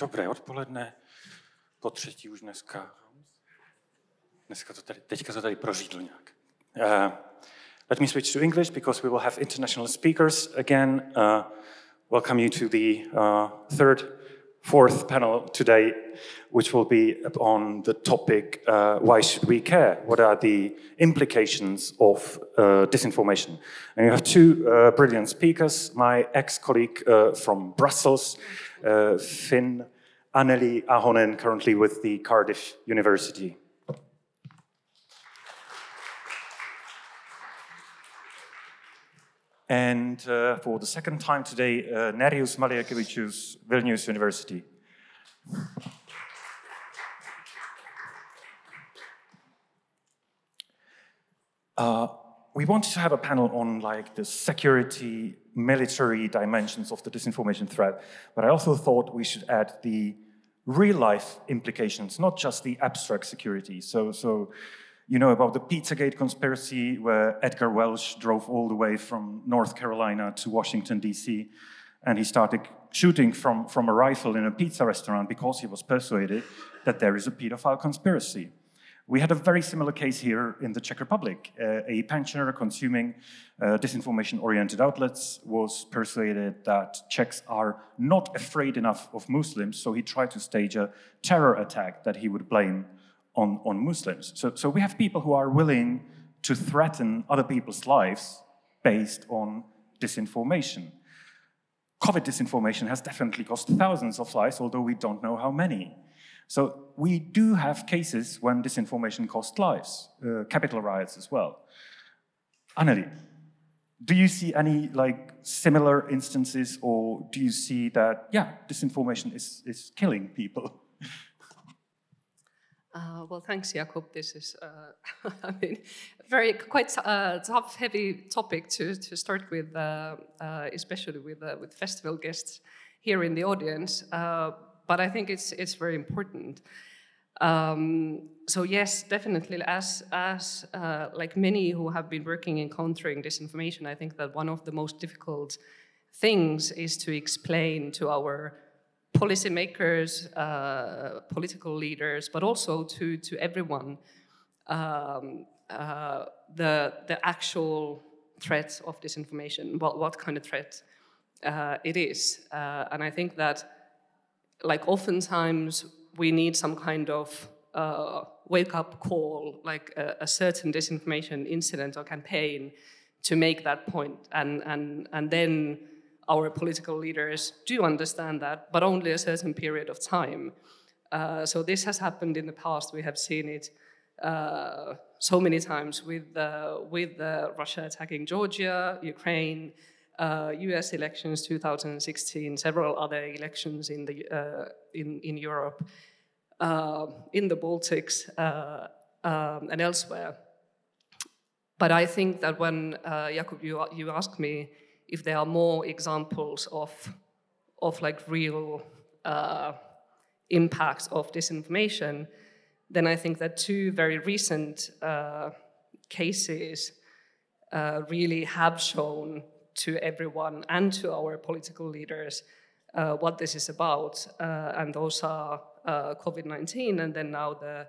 Dobré odpoledne, po třetí už dneska. Dneska to tady, teďka to tady prořídlo nějak. Uh, let me switch to English because we will have international speakers again. Uh, welcome you to the uh, third fourth panel today, which will be on the topic uh, why should we care? What are the implications of uh, disinformation? And you have two uh, brilliant speakers my ex colleague uh, from Brussels, uh, Finn Anneli Ahonen, currently with the Cardiff University. and uh, for the second time today, uh, Nerijus Maliukevičius, Vilnius University. Uh, we wanted to have a panel on like the security, military dimensions of the disinformation threat, but I also thought we should add the real life implications, not just the abstract security. So, so you know about the Pizzagate conspiracy, where Edgar Welch drove all the way from North Carolina to Washington, D.C., and he started shooting from, from a rifle in a pizza restaurant because he was persuaded that there is a pedophile conspiracy. We had a very similar case here in the Czech Republic. Uh, a pensioner consuming uh, disinformation oriented outlets was persuaded that Czechs are not afraid enough of Muslims, so he tried to stage a terror attack that he would blame on, on Muslims. So, so we have people who are willing to threaten other people's lives based on disinformation. COVID disinformation has definitely cost thousands of lives, although we don't know how many. So we do have cases when disinformation cost lives, uh, Capitol riots as well. Anneli, do you see any like similar instances, or do you see that yeah, disinformation is, is killing people? Uh, well, thanks, Jakub. This is, uh, I mean, very quite uh, tough, heavy topic to, to start with, uh, uh, especially with uh, with festival guests here in the audience. But I think it's it's very important. Um, so yes, definitely, as as like many who have been working in countering disinformation, I think that one of the most difficult things is to explain to our policymakers, uh, political leaders, but also to, to everyone, um, uh, the, the actual threat of disinformation, what, what kind of threat uh, it is. Uh, and I think that, like, oftentimes we need some kind of uh, wake up call, like a, a certain disinformation incident or campaign to make that point. And, and, and then our political leaders do understand that, but only a certain period of time. Uh, so this has happened in the past. We have seen it uh, so many times with uh, with uh, Russia attacking Georgia, Ukraine, U.S. Uh, elections 2016, several other elections in the uh, in in Europe, in the Baltics, um, and elsewhere. But I think that when Jakub, you you asked me if there are more examples of, of like real uh, impacts of disinformation, then I think that two very recent uh, cases uh, really have shown to everyone and to our political leaders uh, what this is about, uh, and those are uh, COVID-19 and then now the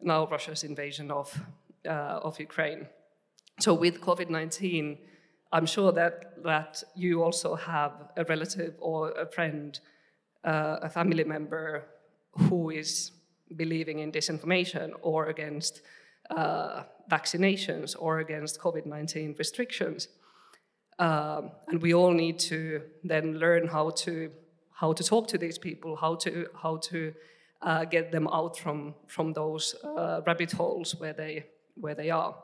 now Russia's invasion of of Ukraine. So with COVID-19 I'm sure that, that you also have a relative or a friend, uh, a family member who is believing in disinformation or against uh, vaccinations or against COVID 19 restrictions. Um, and we all need to then learn how to how to talk to these people, how to how to uh, get them out from from those uh, rabbit holes where they where they are.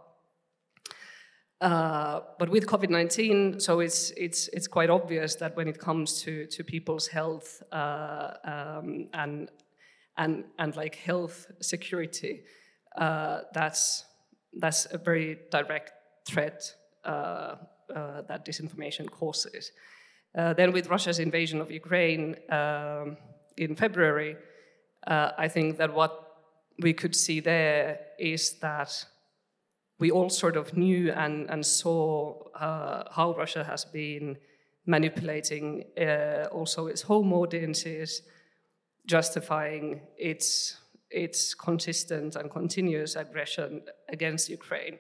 Uh, but with COVID-19, so it's it's it's quite obvious that when it comes to to people's health uh, um, and and and like health security, uh, that's that's a very direct threat uh, uh, that disinformation causes. then with Russia's invasion of Ukraine um, in February, I think that what we could see there is that we all sort of knew and, and saw uh, how Russia has been manipulating uh, also its home audiences, justifying its its consistent and continuous aggression against Ukraine.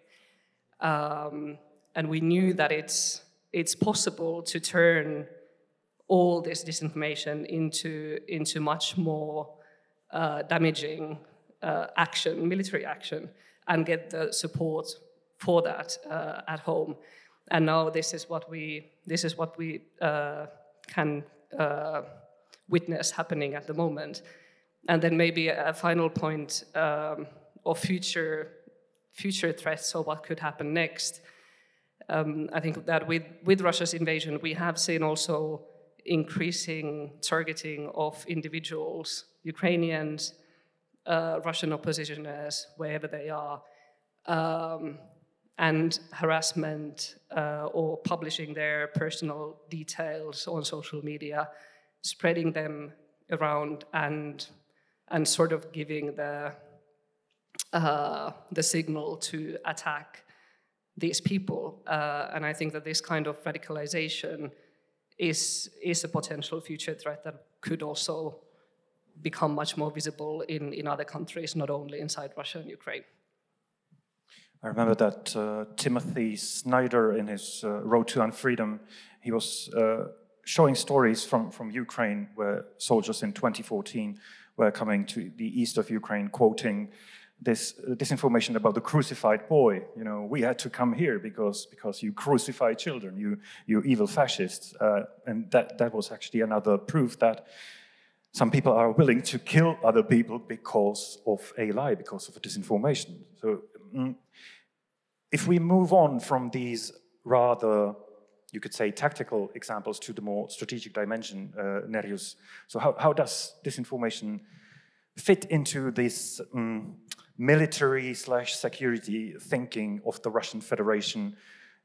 Um, and we knew that it's it's possible to turn all this disinformation into into much more uh, damaging uh, action, military action, and get the support for that uh, at home. And now this is what we this is what we uh, can uh, witness happening at the moment. And then maybe a final point um, of future future threats or what could happen next. Um, I think that with, with Russia's invasion, we have seen also increasing targeting of individuals, Ukrainians, uh, Russian oppositioners, wherever they are, um, and harassment uh, or publishing their personal details on social media, spreading them around and and sort of giving the uh, the signal to attack these people. Uh, and I think that this kind of radicalization is is a potential future threat that could also become much more visible in, in other countries, not only inside Russia and Ukraine. I remember that uh, Timothy Snyder, in his uh, Road to Unfreedom, he was uh, showing stories from, from Ukraine where soldiers in 2014 were coming to the east of Ukraine, quoting this disinformation about the crucified boy. You know, we had to come here because because you crucify children, you you evil fascists, uh, and that that was actually another proof that some people are willing to kill other people because of a lie, because of disinformation. So, mm, if we move on from these rather you could say, tactical examples to the more strategic dimension, uh, Nerijus. So how, how does disinformation fit into this um, military slash security thinking of the Russian Federation?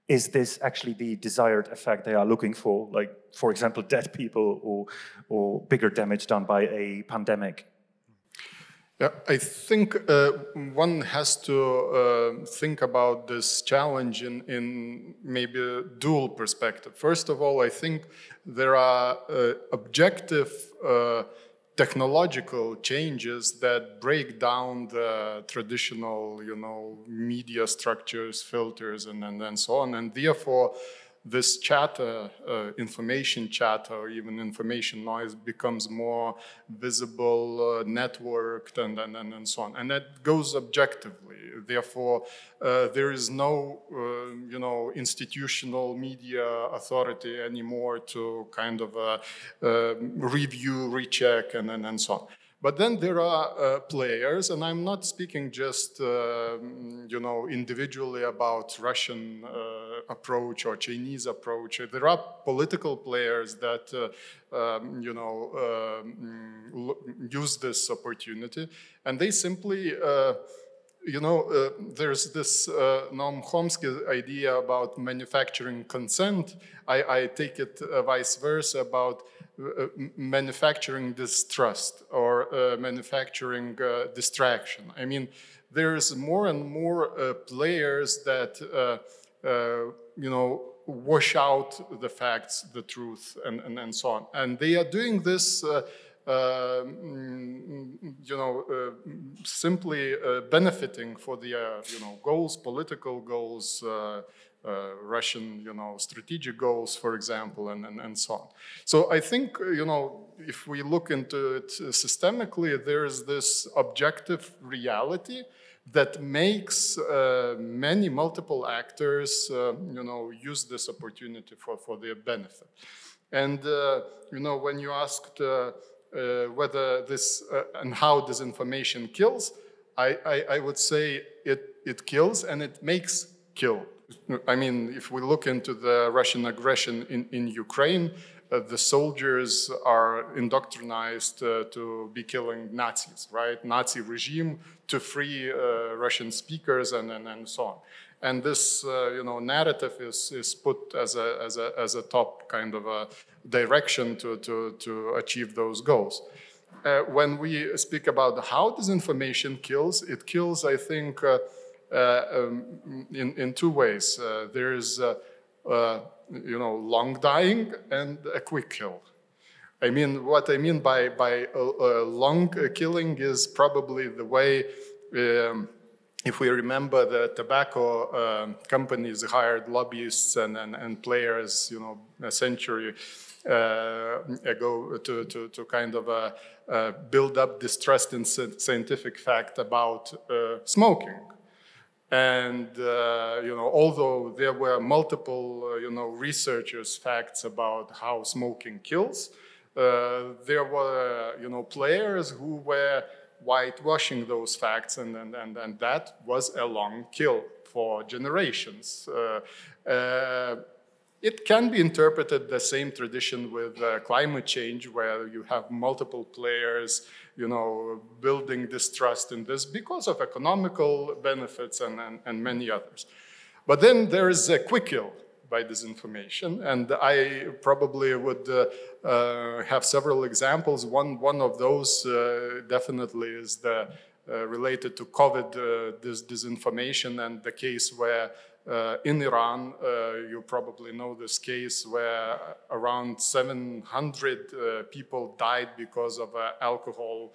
Is this actually the desired effect they are looking for? Like, for example, dead people or, or bigger damage done by a pandemic? Yeah, I think uh, one has to uh, think about this challenge in, in maybe a dual perspective. First of all, I think there are uh, objective uh, technological changes that break down the traditional, you know, media structures, filters, and, and, and so on, and therefore this chatter, uh, information chatter, or even information noise becomes more visible, uh, networked, and, and, and, and, so on. And that goes objectively. Therefore, uh, there is no, uh, you know, institutional media authority anymore to kind of uh, uh, review, recheck, and, and, and so on. But then there are uh, players, and I'm not speaking just, uh, you know, individually about Russian uh, approach or Chinese approach. There are political players that, uh, um, you know, um, use this opportunity, and they simply uh, you know, uh, there's this uh, Noam Chomsky idea about manufacturing consent. I, I take it uh, vice versa about manufacturing distrust or uh, manufacturing uh, distraction. I mean, there's more and more players that, you know, wash out the facts, the truth, and, and, and so on. And they are doing this uh, you know, uh, simply uh, benefiting for the, you know, goals, political goals, uh, Russian, you know, strategic goals, for example, and, and, and so on. So I think, you know, if we look into it systemically, there is this objective reality that makes uh, many multiple actors, uh, you know, use this opportunity for, for their benefit. And, uh, you know, when you asked uh, whether this uh, and how disinformation kills, I, I, I, would say it, it kills and it makes kill. I mean, if we look into the Russian aggression in, in Ukraine, uh, the soldiers are indoctrinized uh, to be killing Nazis, right? Nazi regime to free uh, Russian speakers and, and, and so on. And this, uh, you know, narrative is, is put as a, as, a, as a top kind of a direction to, to, to achieve those goals. Uh, when we speak about how disinformation kills, it kills, I think, uh, um, in, in two ways. Uh, there is, uh, uh, you know, long dying and a quick kill. I mean, what I mean by, by long killing is probably the way, um, if we remember the tobacco uh, companies hired lobbyists and, and, and, players, you know, a century uh, ago to, to, to kind of uh, uh build up distrust in scientific fact about uh, smoking. And, uh, you know, although there were multiple, you know, researchers' facts about how smoking kills, uh, there were, you know, players who were whitewashing those facts, and, and, and, and that was a long kill for generations. Uh, uh, it can be interpreted the same tradition with uh, climate change, where you have multiple players, you know, building distrust in this because of economical benefits and, and, and many others. But then there is a quick kill, by disinformation. And I probably would uh, uh, have several examples. One, one of those uh, definitely is the uh, related to COVID uh, this disinformation and the case where uh, in Iran, you probably know this case where around 700 people died because of alcohol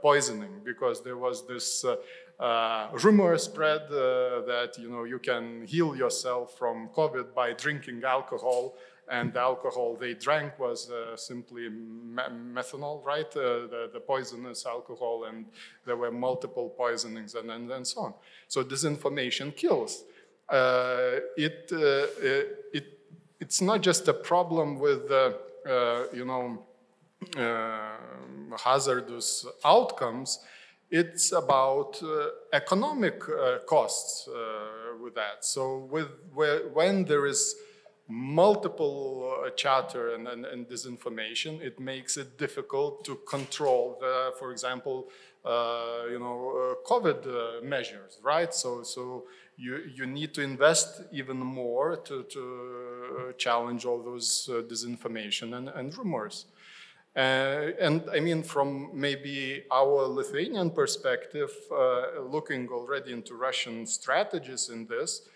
poisoning, because there was this uh, rumor spread uh, that you know you can heal yourself from COVID by drinking alcohol, and the alcohol they drank was uh, simply me methanol, right? Uh, the, the, poisonous alcohol, and there were multiple poisonings and, and, and so on. So disinformation kills. Uh, it, uh, it, it's not just a problem with you know hazardous outcomes it's about uh, economic uh, costs uh, with that. So with where, when there is multiple uh, chatter and, and, and, disinformation, it makes it difficult to control the, for example, uh, you know, uh, COVID measures, right? So, so you, you need to invest even more to, to challenge all those disinformation and, and rumors. Uh, and I mean, from maybe our Lithuanian perspective, uh, looking already into Russian strategies in this,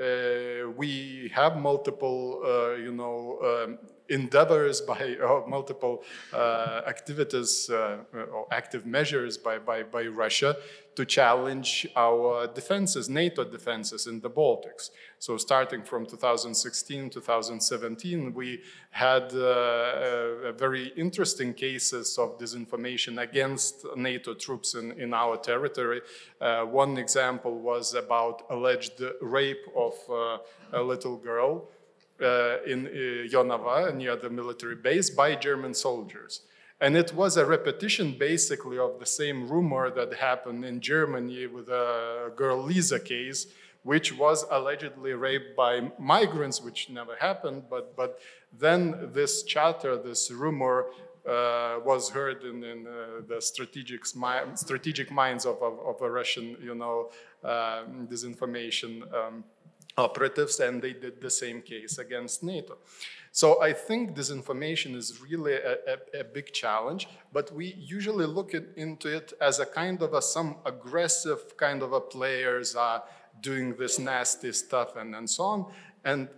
uh, we have multiple, uh, you know, um, endeavors by uh, multiple uh, activities uh, or active measures by, by, by Russia to challenge our defenses, NATO defenses in the Baltics. So starting from 2016, 2017, we had uh, very interesting cases of disinformation against NATO troops in, in our territory. Uh, one example was about alleged rape of uh, a little girl uh, in uh, Jonava near the military base by German soldiers. And it was a repetition basically of the same rumor that happened in Germany with a girl Lisa case, which was allegedly raped by migrants, which never happened. But, but then this chatter, this rumor, uh, was heard in, in uh, the strategic, strategic minds of, of, of, a Russian, you know, uh, disinformation um, operatives, and they did the same case against NATO. So I think disinformation is really a, a, a big challenge, but we usually look at, into it as a kind of a, some aggressive kind of a players are doing this nasty stuff and, and so on. And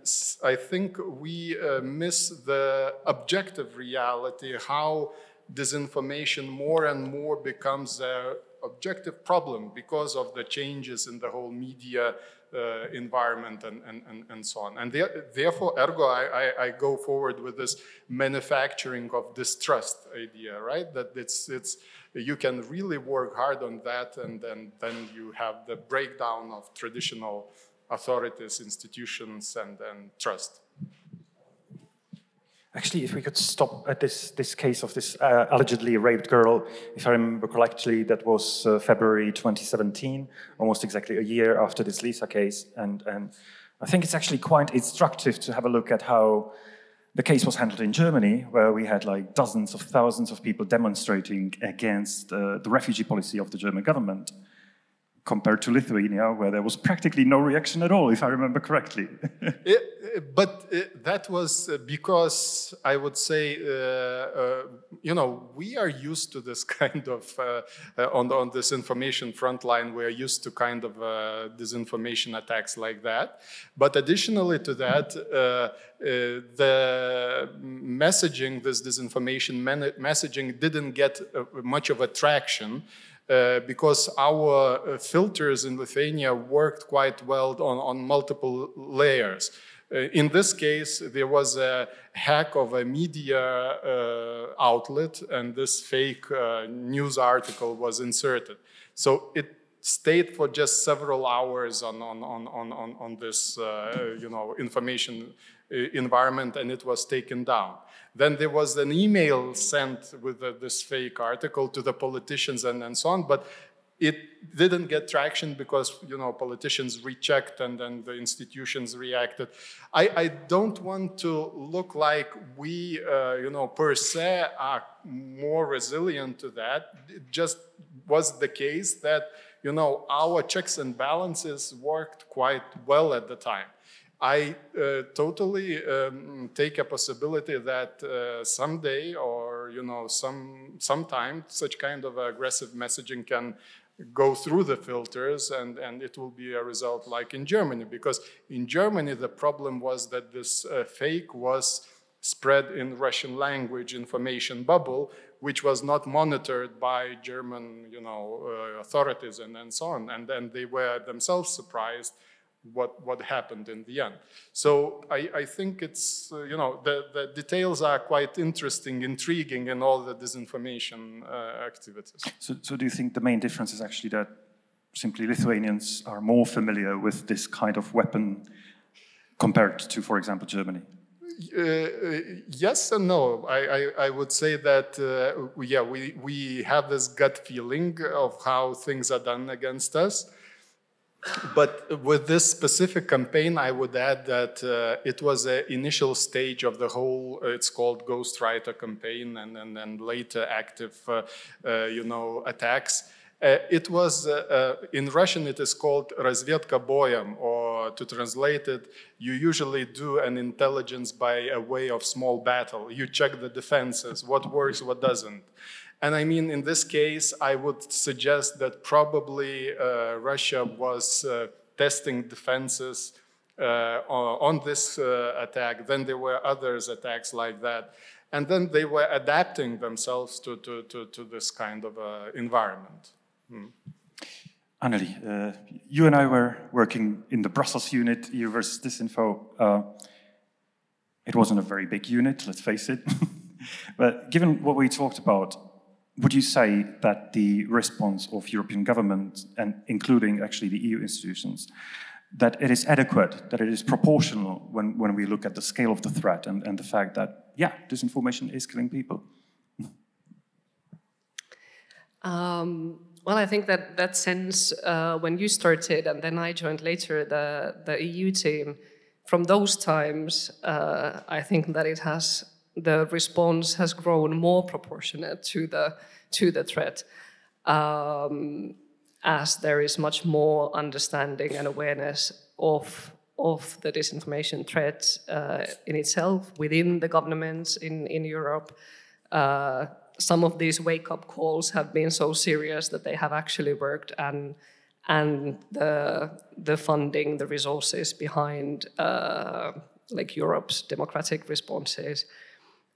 I think we uh, miss the objective reality, how disinformation more and more becomes an objective problem because of the changes in the whole media uh, environment and, and, and, so on. And therefore, ergo, I, I, I, go forward with this manufacturing of distrust idea, right? That it's, it's, you can really work hard on that and then, then you have the breakdown of traditional authorities, institutions, and, and trust. Actually, if we could stop at this, this case of this uh, allegedly raped girl, if I remember correctly, that was uh, February 2017, almost exactly a year after this Lisa case. And, and I think it's actually quite instructive to have a look at how the case was handled in Germany, where we had like dozens of thousands of people demonstrating against uh, the refugee policy of the German government. Compared to Lithuania, where there was practically no reaction at all, if I remember correctly. it, but that was because I would say, uh, uh, you know, we are used to this kind of uh, on on this information front line. We are used to kind of uh, disinformation attacks like that. But additionally to that, uh, uh, the messaging, this disinformation messaging, didn't get much of a traction uh, because our uh, filters in Lithuania worked quite well on, on multiple layers. Uh, in this case, there was a hack of a media uh, outlet, and this fake uh, news article was inserted. So it stayed for just several hours on, on, on, on, on this you know, information environment, and it was taken down. Then there was an email sent with uh, this fake article to the politicians and, and so on, but it didn't get traction because you know politicians rechecked and then the institutions reacted. I, I don't want to look like we uh, you know per se are more resilient to that. It just was the case that you know our checks and balances worked quite well at the time. I uh, totally um, take a possibility that uh, someday or you know some sometime such kind of aggressive messaging can go through the filters and, and it will be a result like in Germany. Because in Germany the problem was that this uh, fake was spread in Russian language information bubble which was not monitored by German you know uh, authorities and, and so on. And then they were themselves surprised what, what happened in the end. So I, I think it's, uh, you know, the, the details are quite interesting, intriguing in all the disinformation uh, activities. So, so do you think the main difference is actually that simply Lithuanians are more familiar with this kind of weapon compared to, for example, Germany? Uh, yes and no. I, I, I would say that, uh, yeah, we, we have this gut feeling of how things are done against us But with this specific campaign, I would add that uh, it was an initial stage of the whole, uh, it's called Ghostwriter campaign and, and, and later active, uh, uh you know, attacks. Uh, it was, uh, in Russian, it is called разведка боем, or to translate it, you usually do an intelligence by a way of small battle. You check the defenses, what works, what doesn't. And I mean, in this case, I would suggest that probably uh, Russia was uh, testing defenses uh, on this uh, attack. Then there were others attacks like that. And then they were adapting themselves to, to, to, to this kind of uh, environment. Hmm. Anneli, uh, you and I were working in the Brussels unit, EU versus Disinfo. it wasn't a very big unit, let's face it. but given what we talked about, would you say that the response of European government, and including actually the EU institutions, that it is adequate, that it is proportional when, when we look at the scale of the threat and, and the fact that, yeah, disinformation is killing people? Um, well, I think that that sense uh, when you started and then I joined later the, the EU team, from those times, uh, I think that it has the response has grown more proportionate to the to the threat, um, as there is much more understanding and awareness of of the disinformation threat uh, in itself within the governments in in Europe. Uh, some of these wake-up calls have been so serious that they have actually worked and and the the funding, the resources behind uh, like Europe's democratic responses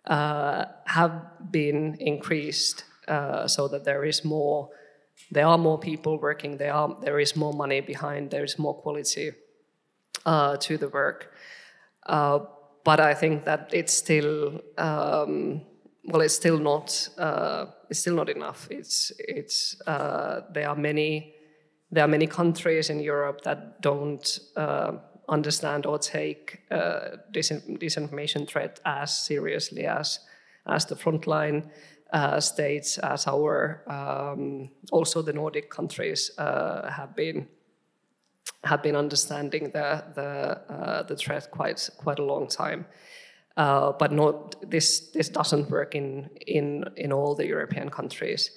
uh, have been increased uh, so that there is more, there are more people working, there, are, there is more money behind, there is more quality uh, to the work. Uh, but I think that it's still, um, well, it's still not, uh, it's still not enough. It's, it's, there are many, there are many countries in Europe that don't understand or take uh, disinformation threat as seriously as as the frontline uh, states, as our um, also the Nordic countries uh, have been have been understanding the the uh, the threat quite quite a long time. Uh, but not this this doesn't work in in in all the European countries.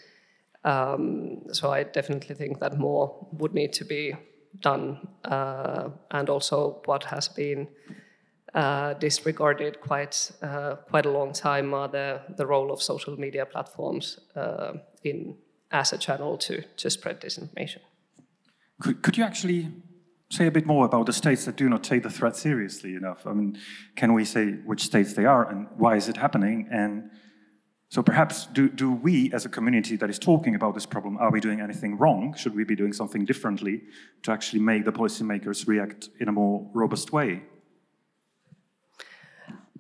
Um, so I definitely think that more would need to be done, uh, and also what has been uh, disregarded quite uh, quite a long time are the the role of social media platforms in as a channel to to spread disinformation. Could, could you actually say a bit more about the states that do not take the threat seriously enough? I mean, can we say which states they are and why is it happening? And so perhaps do, do we as a community that is talking about this problem, are we doing anything wrong? Should we be doing something differently to actually make the policymakers react in a more robust way?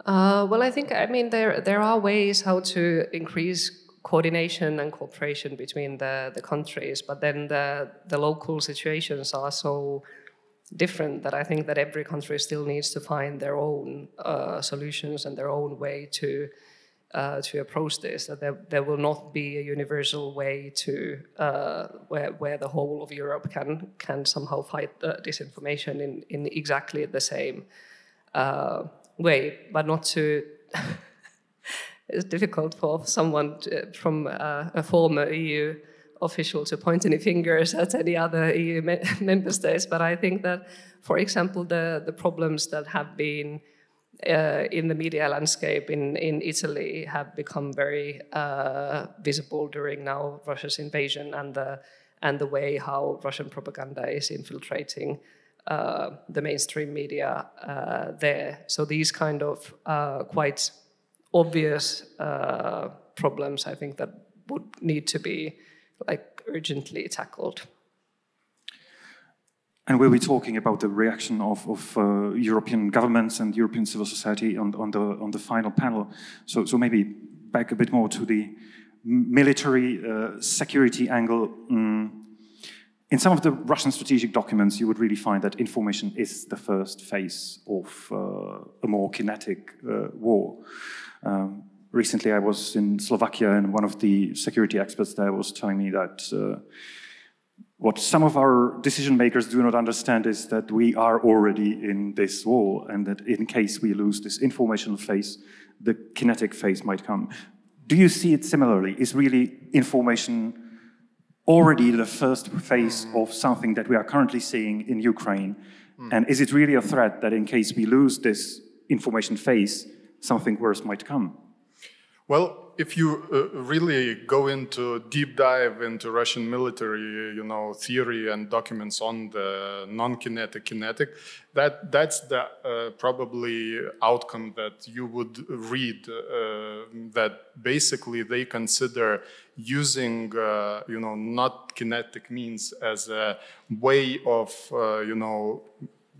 Uh, well, I think I mean there there are ways how to increase coordination and cooperation between the, the countries, but then the the local situations are so different that I think that every country still needs to find their own uh, solutions and their own way to uh, to approach this. That there, there will not be a universal way to uh, where where the whole of Europe can can somehow fight disinformation in in exactly the same uh, way, but not to. it's difficult for someone to, from uh, a former EU official to point any fingers at any other EU me member states. But I think that, for example, the, the problems that have been uh, in the media landscape in, in Italy have become very uh, visible during now Russia's invasion and the, and the way how Russian propaganda is infiltrating uh, the mainstream media uh, there. So these kind of uh, quite obvious uh, problems, I think that would need to be like urgently tackled. And we'll be talking about the reaction of, of uh, European governments and European civil society on, on, the, on the final panel. So, so maybe back a bit more to the military uh, security angle. Mm. In some of the Russian strategic documents, you would really find that information is the first phase of uh, a more kinetic uh, war. Um, recently I was in Slovakia and one of the security experts there was telling me that uh, what some of our decision makers do not understand is that we are already in this war and that in case we lose this informational phase, the kinetic phase might come. Do you see it similarly? Is really information already the first phase of something that we are currently seeing in Ukraine? Mm. And is it really a threat that in case we lose this information phase, something worse might come? Well, if you uh, really go into deep dive into Russian military, you know, theory and documents on the non-kinetic kinetic, that that's the uh, probably outcome that you would read. Uh, that basically they consider using, uh, you know, not kinetic means as a way of, uh, you know,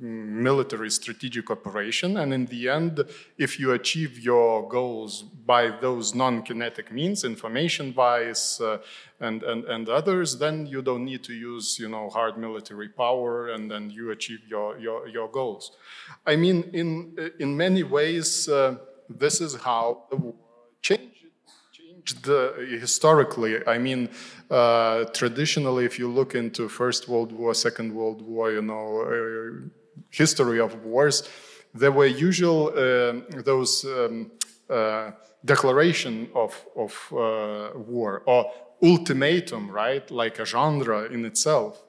military strategic operation. And in the end, if you achieve your goals by those non-kinetic means, information-wise uh, and, and, and others, then you don't need to use, you know, hard military power and then you achieve your, your, your goals. I mean, in, in many ways, uh, this is how the war changed uh, historically. I mean, uh, traditionally, if you look into First World War, Second World War, you know, uh, history of wars, there were usual uh, those um, uh, declaration of, of uh, war or ultimatum, right? Like a genre in itself.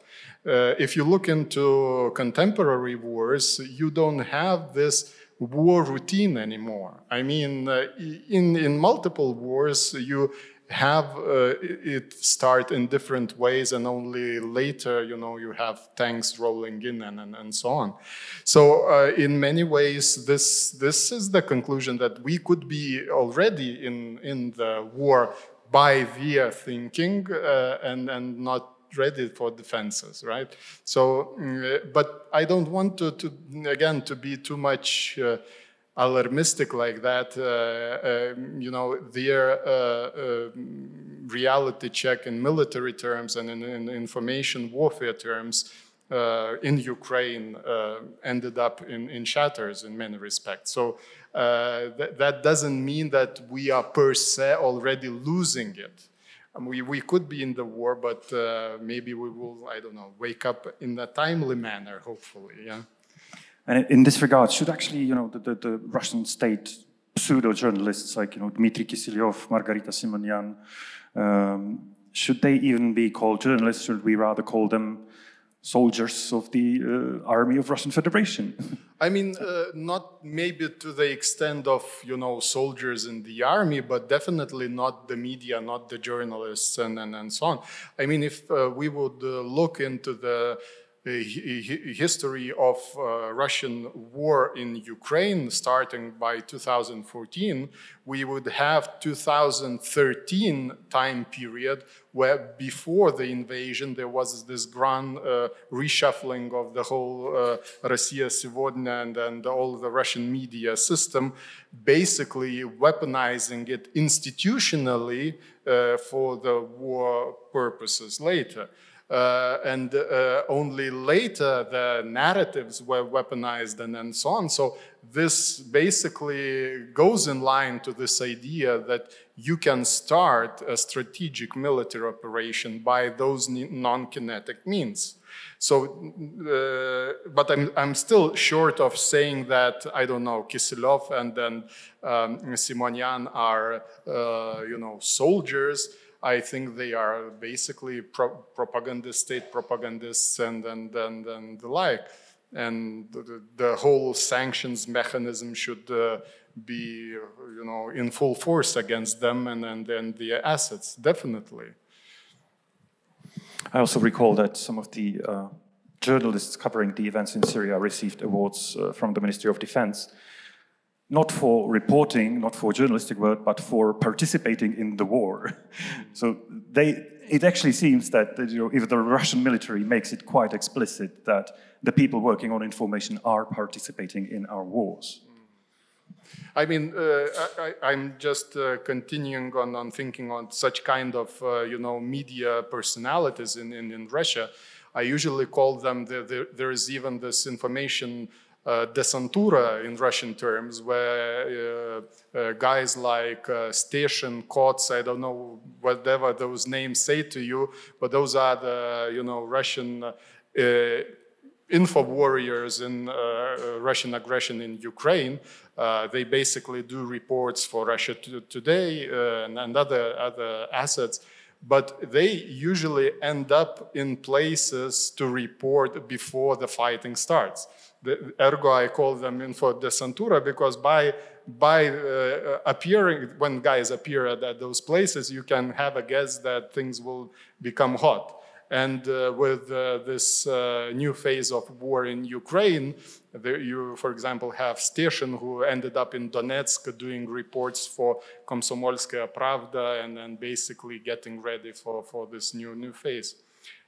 Uh, if you look into contemporary wars, you don't have this war routine anymore. I mean, uh, in, in multiple wars, you have uh, it start in different ways and only later you know you have tanks rolling in and, and, and so on. So uh, in many ways this this is the conclusion that we could be already in in the war by via thinking uh, and and not ready for defenses right? So mm, but i don't want to, to again to be too much uh, alarmistic like that, uh, um, you know, their uh, um, reality check in military terms and in, in information warfare terms uh, in Ukraine uh, ended up in, in, shatters in many respects. So uh, th that doesn't mean that we are per se already losing it. We, we could be in the war, but uh, maybe we will, I don't know, wake up in a timely manner, hopefully, yeah. And in this regard, should actually, you know, the, the, the Russian state pseudo journalists like, you know, Dmitry Kiselyov, Margarita Simonyan, um, should they even be called journalists? Should we rather call them soldiers of the uh, army of Russian Federation? I mean, uh, not maybe to the extent of you know soldiers in the army, but definitely not the media, not the journalists, and and, and so on. I mean, if uh, we would uh, look into the uh, history of uh, Russian war in Ukraine starting by 2014, we would have 2013 time period where before the invasion there was this grand uh, reshuffling of the whole uh, Russia Segodnya and, and all the Russian media system, basically weaponizing it institutionally uh, for the war purposes later. Uh, and uh, only later the narratives were weaponized and, and so on. So this basically goes in line to this idea that you can start a strategic military operation by those non-kinetic means. So, uh, but I'm, I'm still short of saying that, I don't know, Kiselyov and then um, Simonyan are, uh, you know, soldiers. I think they are basically pro state propagandists, and, and, and, and the like. And the, the whole sanctions mechanism should uh, be, you know, in full force against them and, and, and the assets, definitely. I also recall that some of the uh, journalists covering the events in Syria received awards uh, from the Ministry of Defense not for reporting, not for journalistic work, but for participating in the war. so they, it actually seems that you know, if the Russian military makes it quite explicit that the people working on information are participating in our wars. I mean, uh, I, am just uh, continuing on, on thinking on such kind of, uh, you know, media personalities in, in, in, Russia. I usually call them, the, the, there is even this information uh, desantura in Russian terms, where uh, uh, guys like uh, Steshin, Kots, I don't know whatever those names say to you, but those are the you know Russian uh, info warriors in uh, Russian aggression in Ukraine. they basically do reports for Russia Today and, and other other assets but they usually end up in places to report before the fighting starts ergo I call them info desantura because by by uh, appearing when guys appear at, those places, you can have a guess that things will become hot. And uh, with uh, this uh, new phase of war in Ukraine, there you, for example, have Steshin, who ended up in Donetsk doing reports for Komsomolskaya Pravda and, and basically getting ready for, for this new, new phase.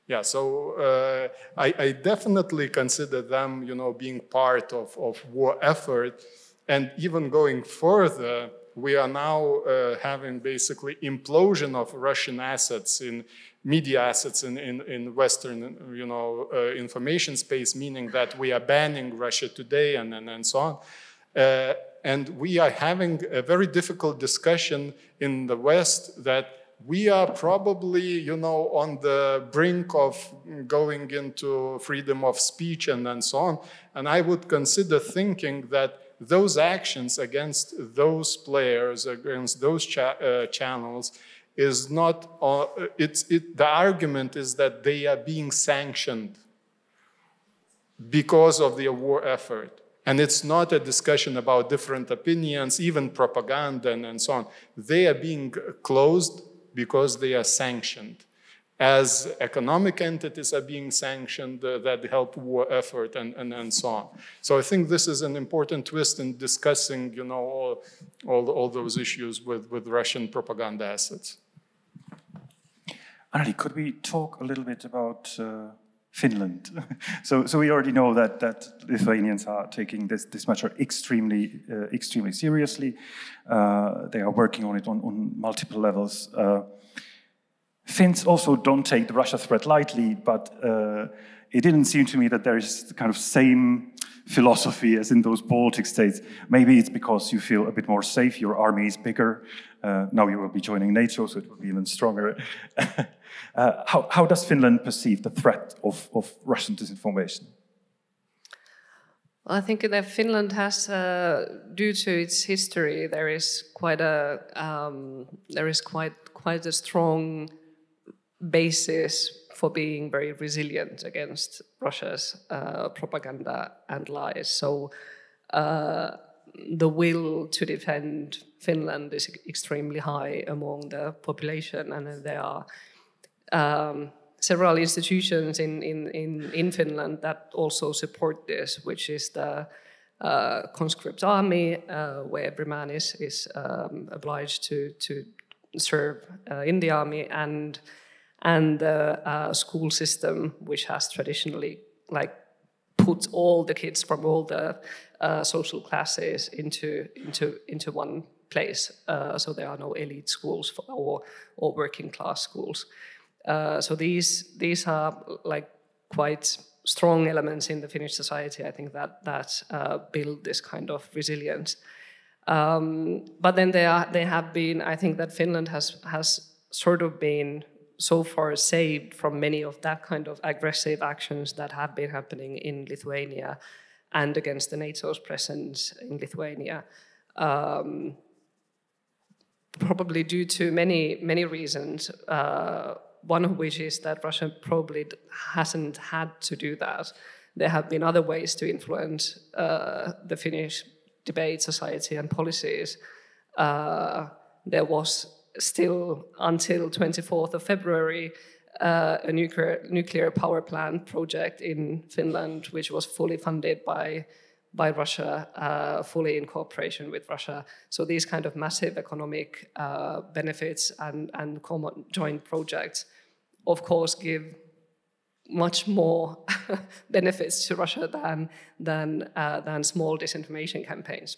Yeah, so uh, I, I, definitely consider them, you know, being part of, of war effort. And even going further, we are now uh, having basically implosion of Russian assets in media assets in, in, in Western, you know, uh, information space, meaning that we are banning Russia today and, and, and so on. Uh, and we are having a very difficult discussion in the West that we are probably, you know, on the brink of going into freedom of speech and, and so on. And I would consider thinking that those actions against those players, against those cha uh, channels, is not, uh, it's, it, the argument is that they are being sanctioned because of the war effort. And it's not a discussion about different opinions, even propaganda and, and so on. They are being closed because they are sanctioned. As economic entities are being sanctioned uh, that help war effort and, and, and so on. So I think this is an important twist in discussing you know, all, all, all those issues with, with Russian propaganda assets. Anneli, could we talk a little bit about uh, Finland? so, so we already know that, that Lithuanians are taking this, this matter extremely, uh, extremely seriously. Uh, they are working on it on, on multiple levels. Uh, Finns also don't take the Russia threat lightly, but uh, it didn't seem to me that there is the kind of same philosophy as in those Baltic states. Maybe it's because you feel a bit more safe, your army is bigger. Uh, now you will be joining NATO, so it will be even stronger. uh, how, how, does Finland perceive the threat of, of Russian disinformation? I think that Finland has, uh, due to its history, there is quite a um, there is quite quite a strong basis for being very resilient against Russia's uh, propaganda and lies. So uh, the will to defend Finland is extremely high among the population, and there are um, several institutions in, in, in, in Finland that also support this, which is the uh, conscript army, uh, where every man is, is um, obliged to, to serve uh, in the army, and and the uh, school system, which has traditionally like put all the kids from all the uh, social classes into into into one place. Uh, so there are no elite schools for, or or working class schools. Uh, so these these are like quite strong elements in the Finnish society. I think that that uh, build this kind of resilience. Um, but then they are they have been. I think that Finland has has sort of been so far saved from many of that kind of aggressive actions that have been happening in Lithuania and against the NATO's presence in Lithuania. Um, probably due to many many reasons. Uh, one of which is that Russia probably hasn't had to do that. There have been other ways to influence uh, the Finnish debate, society, and policies. Uh, there was still until 24th of February uh, a nuclear nuclear power plant project in Finland, which was fully funded by by Russia, uh, fully in cooperation with Russia. So these kind of massive economic uh, benefits and and common joint projects, of course, give much more benefits to Russia than than uh, than small disinformation campaigns.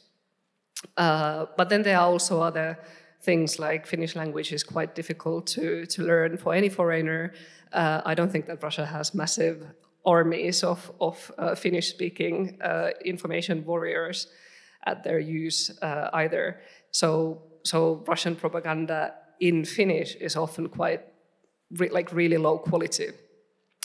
Uh, but then there are also other things like Finnish language is quite difficult to, to learn for any foreigner. Uh, I don't think that Russia has massive armies of, of uh, Finnish speaking uh, information warriors at their use uh, either. So, so Russian propaganda in Finnish is often quite re like really low quality,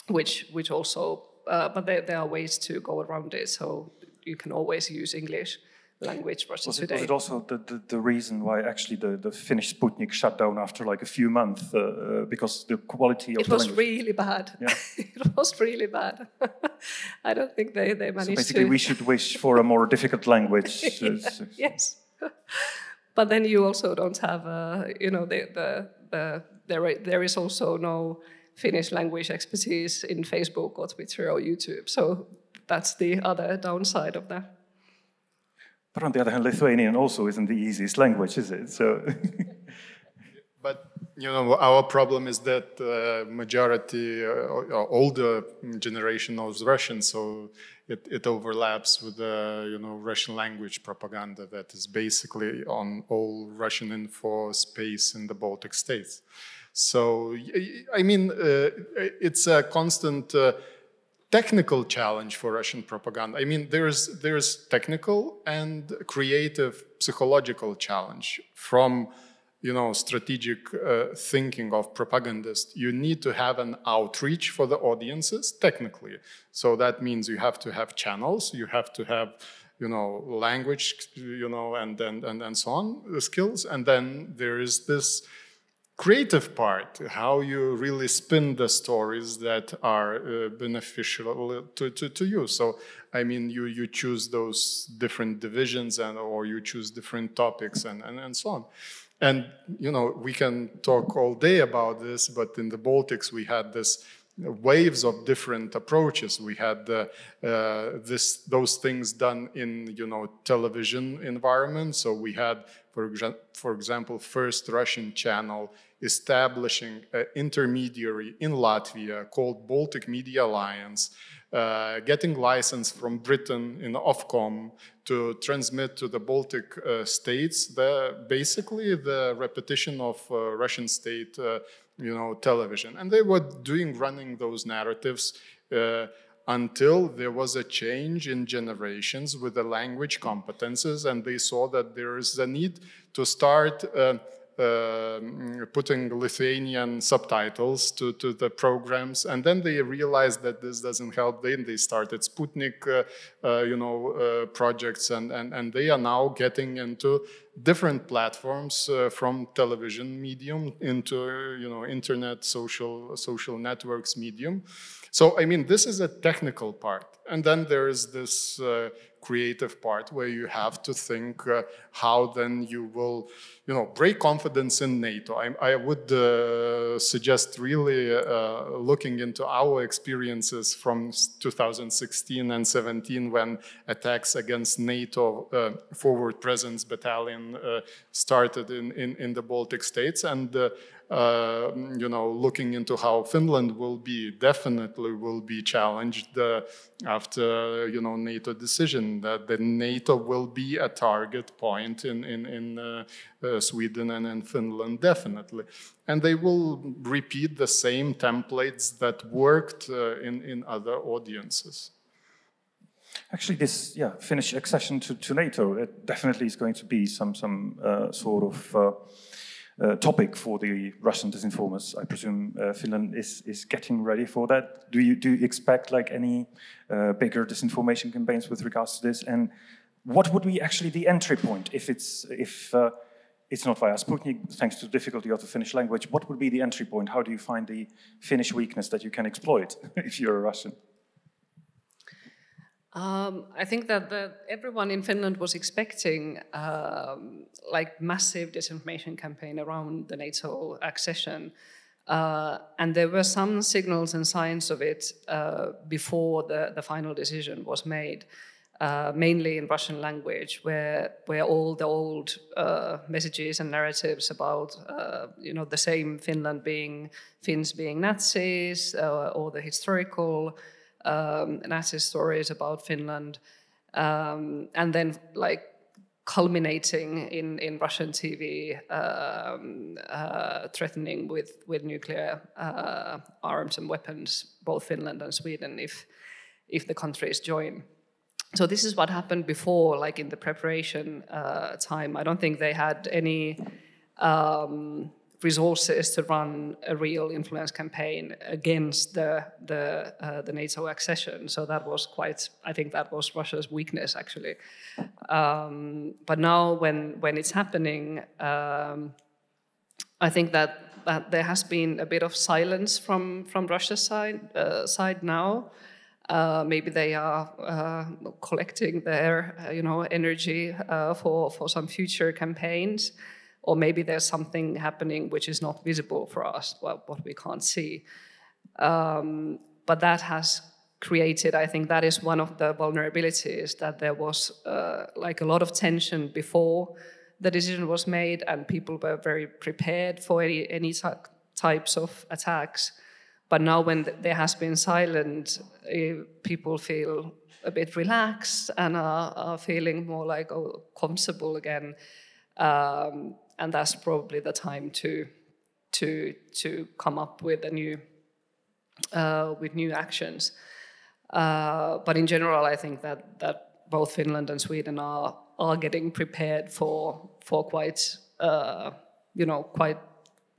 which, which also, uh, but there, there are ways to go around it. So you can always use English language versus was it, today. Was it also the, the, the, reason why actually the, the Finnish Sputnik shut down after like a few months uh, uh because the quality of it the was language? really bad. Yeah. it was really bad. I don't think they, they managed so basically to. we should wish for a more difficult language. yeah, yes. But then you also don't have, uh, you know, the, the, the, there, there is also no Finnish language expertise in Facebook or Twitter or YouTube. So that's the other downside of that. But on the other hand, Lithuanian also isn't the easiest language, is it? So. but you know, our problem is that uh, majority, uh, older generation knows Russian, so it, it overlaps with the you know Russian language propaganda that is basically on all Russian info space in the Baltic states. So I mean, uh, it's a constant uh, technical challenge for Russian propaganda. I mean, there's there's technical and creative psychological challenge from you know strategic uh, thinking of propagandists. You need to have an outreach for the audiences technically. So that means you have to have channels. You have to have you know language you know and and and, and so on skills and then there is this creative part, how you really spin the stories that are uh, beneficial to, to, to, you. So, I mean, you, you choose those different divisions and or you choose different topics and, and, and so on. And, you know, we can talk all day about this, but in the Baltics, we had this waves of different approaches. We had uh, uh, this those things done in you know television environment. So we had, for, for example, first Russian channel establishing an intermediary in Latvia called Baltic Media Alliance, uh, getting license from Britain in Ofcom to transmit to the Baltic uh, states the basically the repetition of uh, Russian state uh, you know, television. And they were doing, running those narratives uh, until there was a change in generations with the language competences, and they saw that there is a need to start uh, putting Lithuanian subtitles to, to the programs, and then they realized that this doesn't help. Then they started Sputnik, uh, uh, you know, uh, projects, and, and and they are now getting into different platforms uh, from television medium into you know internet, social social networks medium. So I mean, this is a technical part, and then there is this uh, creative part where you have to think uh, how then you will, you know, break confidence in NATO. I, I would uh, suggest really uh, looking into our experiences from 2016 and 17 when attacks against NATO uh, forward presence battalion uh, started in, in, in, the Baltic states and uh, you know, looking into how Finland will be, definitely will be challenged uh, after, you know, NATO decision that the NATO will be a target point in, in, in uh, uh Sweden and in Finland, definitely. And they will repeat the same templates that worked uh, in, in other audiences. Actually, this yeah Finnish accession to, to NATO it definitely is going to be some some uh, sort of uh, topic for the Russian disinformers. I presume uh, Finland is is getting ready for that. Do you do you expect like any uh, bigger disinformation campaigns with regards to this? And what would be actually the entry point if it's if uh, it's not via Sputnik, thanks to the difficulty of the Finnish language? What would be the entry point? How do you find the Finnish weakness that you can exploit if you're a Russian? Um, I think that the, everyone in Finland was expecting um, like massive disinformation campaign around the NATO accession, uh, and there were some signals and signs of it uh, before the, the final decision was made, uh, mainly in Russian language, where where all the old uh, messages and narratives about uh, you know the same Finland being Finns being Nazis uh, or the historical um, stories about Finland, um, and then like culminating in, in Russian TV um, uh, threatening with, with nuclear uh, arms and weapons, both Finland and Sweden, if, if the countries join. So this is what happened before, like in the preparation uh, time. I don't think they had any um, resources to run a real influence campaign against the the, uh, the NATO accession. So that was quite. I think that was Russia's weakness actually. Um, but now, when when it's happening, um, I think that that there has been a bit of silence from from Russia's side uh, side now. Uh, maybe they are uh, collecting their, uh, you know, energy uh, for for some future campaigns or maybe there's something happening which is not visible for us, well, what we can't see. Um, but that has created, I think that is one of the vulnerabilities that there was uh, like a lot of tension before the decision was made, and people were very prepared for any, any types of attacks. But now, when there has been silence, uh, people feel a bit relaxed and are, are feeling more like oh, comfortable again. Um, and that's probably the time to to to come up with a new uh, with new actions. Uh, but in general, I think that that both Finland and Sweden are are getting prepared for for quite uh, you know quite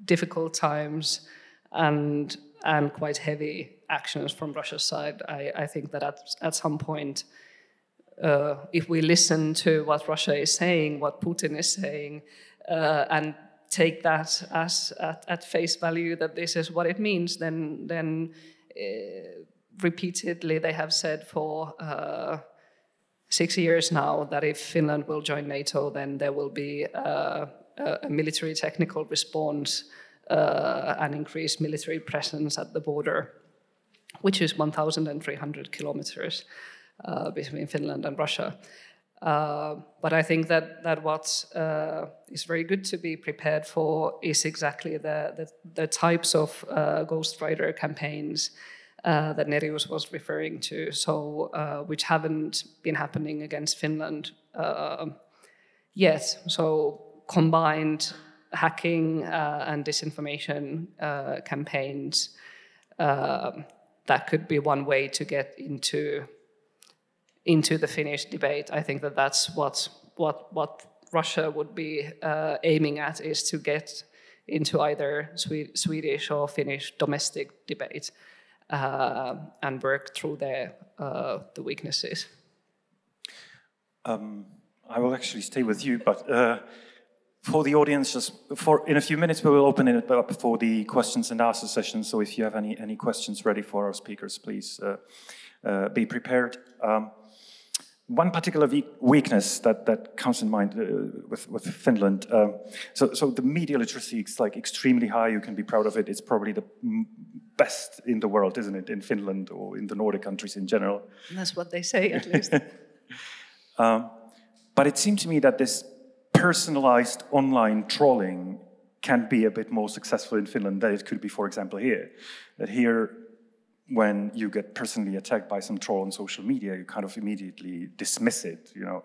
difficult times and and quite heavy actions from Russia's side. I, I think that at at some point. Uh, if we listen to what Russia is saying, what Putin is saying, uh, and take that as at, at, face value that this is what it means, then then uh, repeatedly they have said for uh, six years now that if Finland will join NATO, then there will be uh, a military technical response uh, and increased military presence at the border, which is 1,300 kilometers uh, between Finland and Russia. Uh, but I think that that what uh, is very good to be prepared for is exactly the the, the types of uh, ghostwriter campaigns uh, that Nerijus was referring to. So uh, which haven't been happening against Finland yet. So combined hacking and disinformation campaigns. that could be one way to get into into the Finnish debate. I think that that's what what what Russia would be uh, aiming at is to get into either Swe- Swedish or Finnish domestic debate uh, and work through the, uh, the weaknesses. Um, I will actually stay with you, but uh, for the audience, just for in a few minutes, we will open it up for the questions and answer session. So if you have any any questions ready for our speakers, please uh, uh, be prepared. Um, one particular weakness that, that comes in mind uh, with, with Finland. Um, so, so the media literacy is like extremely high. You can be proud of it. It's probably the best in the world, isn't it? In Finland or in the Nordic countries in general. That's what they say, at least. um, but it seemed to me that this personalized online trolling can be a bit more successful in Finland than it could be, for example, here. That here when you get personally attacked by some troll on social media, you kind of immediately dismiss it, you know,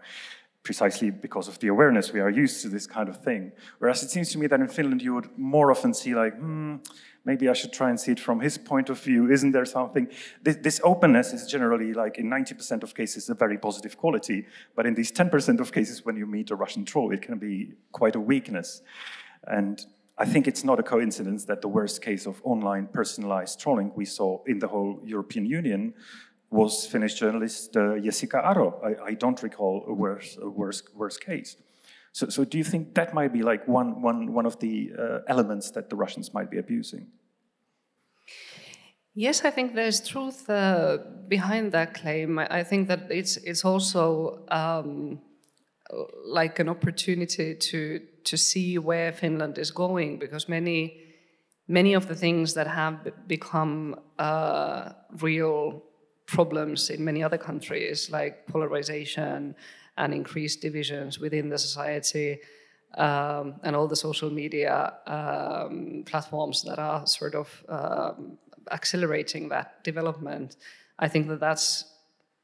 precisely because of the awareness we are used to this kind of thing. Whereas it seems to me that in Finland you would more often see like, hmm, maybe I should try and see it from his point of view. Isn't there something? This, this openness is generally like in 90% of cases a very positive quality, but in these 10% of cases when you meet a Russian troll, it can be quite a weakness. And I think it's not a coincidence that the worst case of online personalized trolling we saw in the whole European Union was Finnish journalist uh, Jessica Aro. I, I, don't recall a worse, a worse, worse case. So, so do you think that might be like one, one, one of the uh, elements that the Russians might be abusing? Yes, I think there's truth uh, behind that claim. I, I, think that it's it's also um, like an opportunity to to see where Finland is going because many many of the things that have become uh, real problems in many other countries like polarization and increased divisions within the society um, and all the social media um, platforms that are sort of um, accelerating that development i think that that's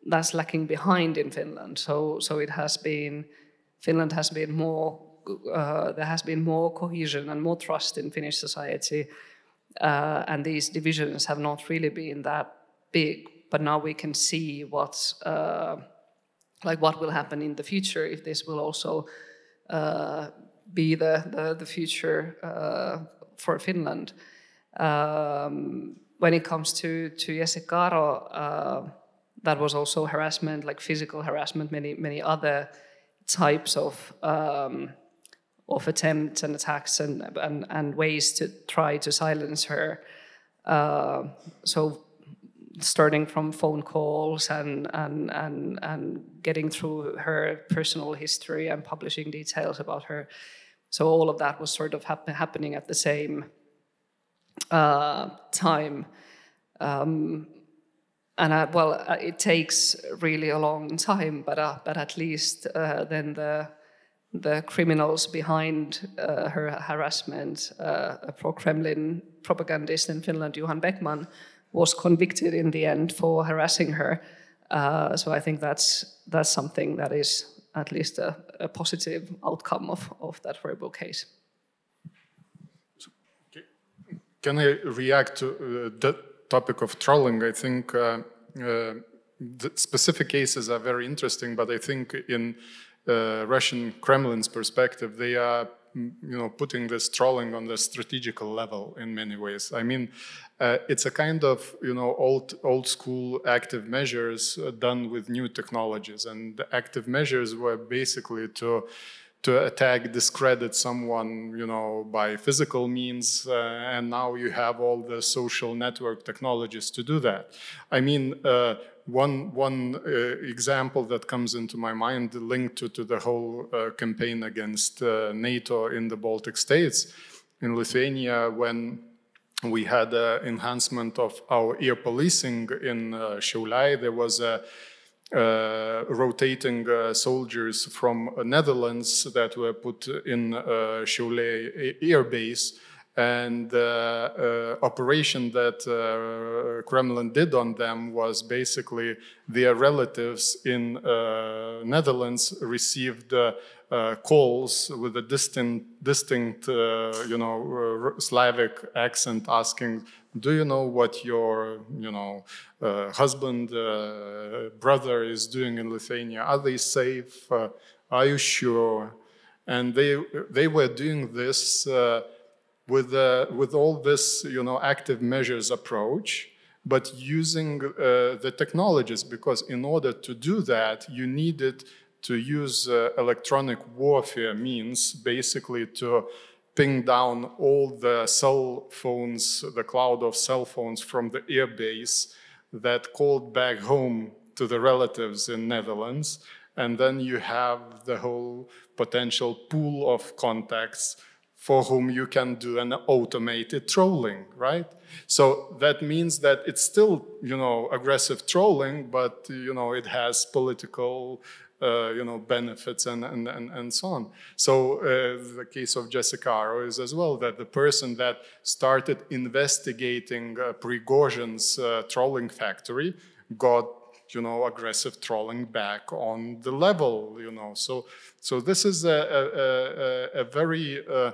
that's lacking behind in Finland. So, so it has been, Finland has been more, uh, there has been more cohesion and more trust in Finnish society. Uh, and these divisions have not really been that big. But now we can see what's, uh, like what will happen in the future if this will also uh, be the, the, the future uh, for Finland. Um, when it comes to, to Jessica Aro, uh, that was also harassment, like physical harassment, many many other types of um, of attempts and attacks and, and and ways to try to silence her. Uh, so starting from phone calls and, and and and getting through her personal history and publishing details about her. So all of that was sort of hap- happening at the same uh, time. Um, and uh, well, uh, it takes really a long time, but uh, but at least uh, then the the criminals behind uh, her harassment, uh, a pro-Kremlin propagandist in Finland, Johan Beckman, was convicted in the end for harassing her. so I think that's that's something that is at least a, a positive outcome of, of that horrible case. Can I react to the topic of trolling, I think uh, uh, the specific cases are very interesting, but I think in uh, Russian Kremlin's perspective, they are mm, you know putting this trolling on the strategical level in many ways i mean uh, it's a kind of you know old old school active measures uh, done with new technologies and the active measures were basically to to attack, discredit someone, you know, by physical means, uh, and now you have all the social network technologies to do that. I mean, uh, one one uh, example that comes into my mind linked to, to the whole uh, campaign against uh, NATO in the Baltic states, in Lithuania, when we had an enhancement of our air policing in uh, Šiauliai, there was a uh, rotating uh, soldiers from uh, Netherlands that were put in uh, air base. And the operation that Kremlin did on them was basically their relatives in Netherlands received uh, calls with a distinct, distinct uh, you know, uh, Slavic accent, asking, "Do you know what your, you know, uh, husband, uh, brother is doing in Lithuania? Are they safe? are you sure?" and they they were doing this uh, with uh, with all this you know active measures approach, but using uh, the technologies because in order to do that you needed to use uh, electronic warfare means basically to ping down all the cell phones, the cloud of cell phones from the airbase that called back home to the relatives in Netherlands. And then you have the whole potential pool of contacts for whom you can do an automated trolling, right? So that means that it's still, you know, aggressive trolling, but, you know, it has political uh, you know, benefits and, and, and, and so on. So uh, the case of Jessica Aro is as well that the person that started investigating uh, Prigozhin's uh, trolling factory got you know aggressive trolling back on the level you know so so this is a, a, a, a very uh,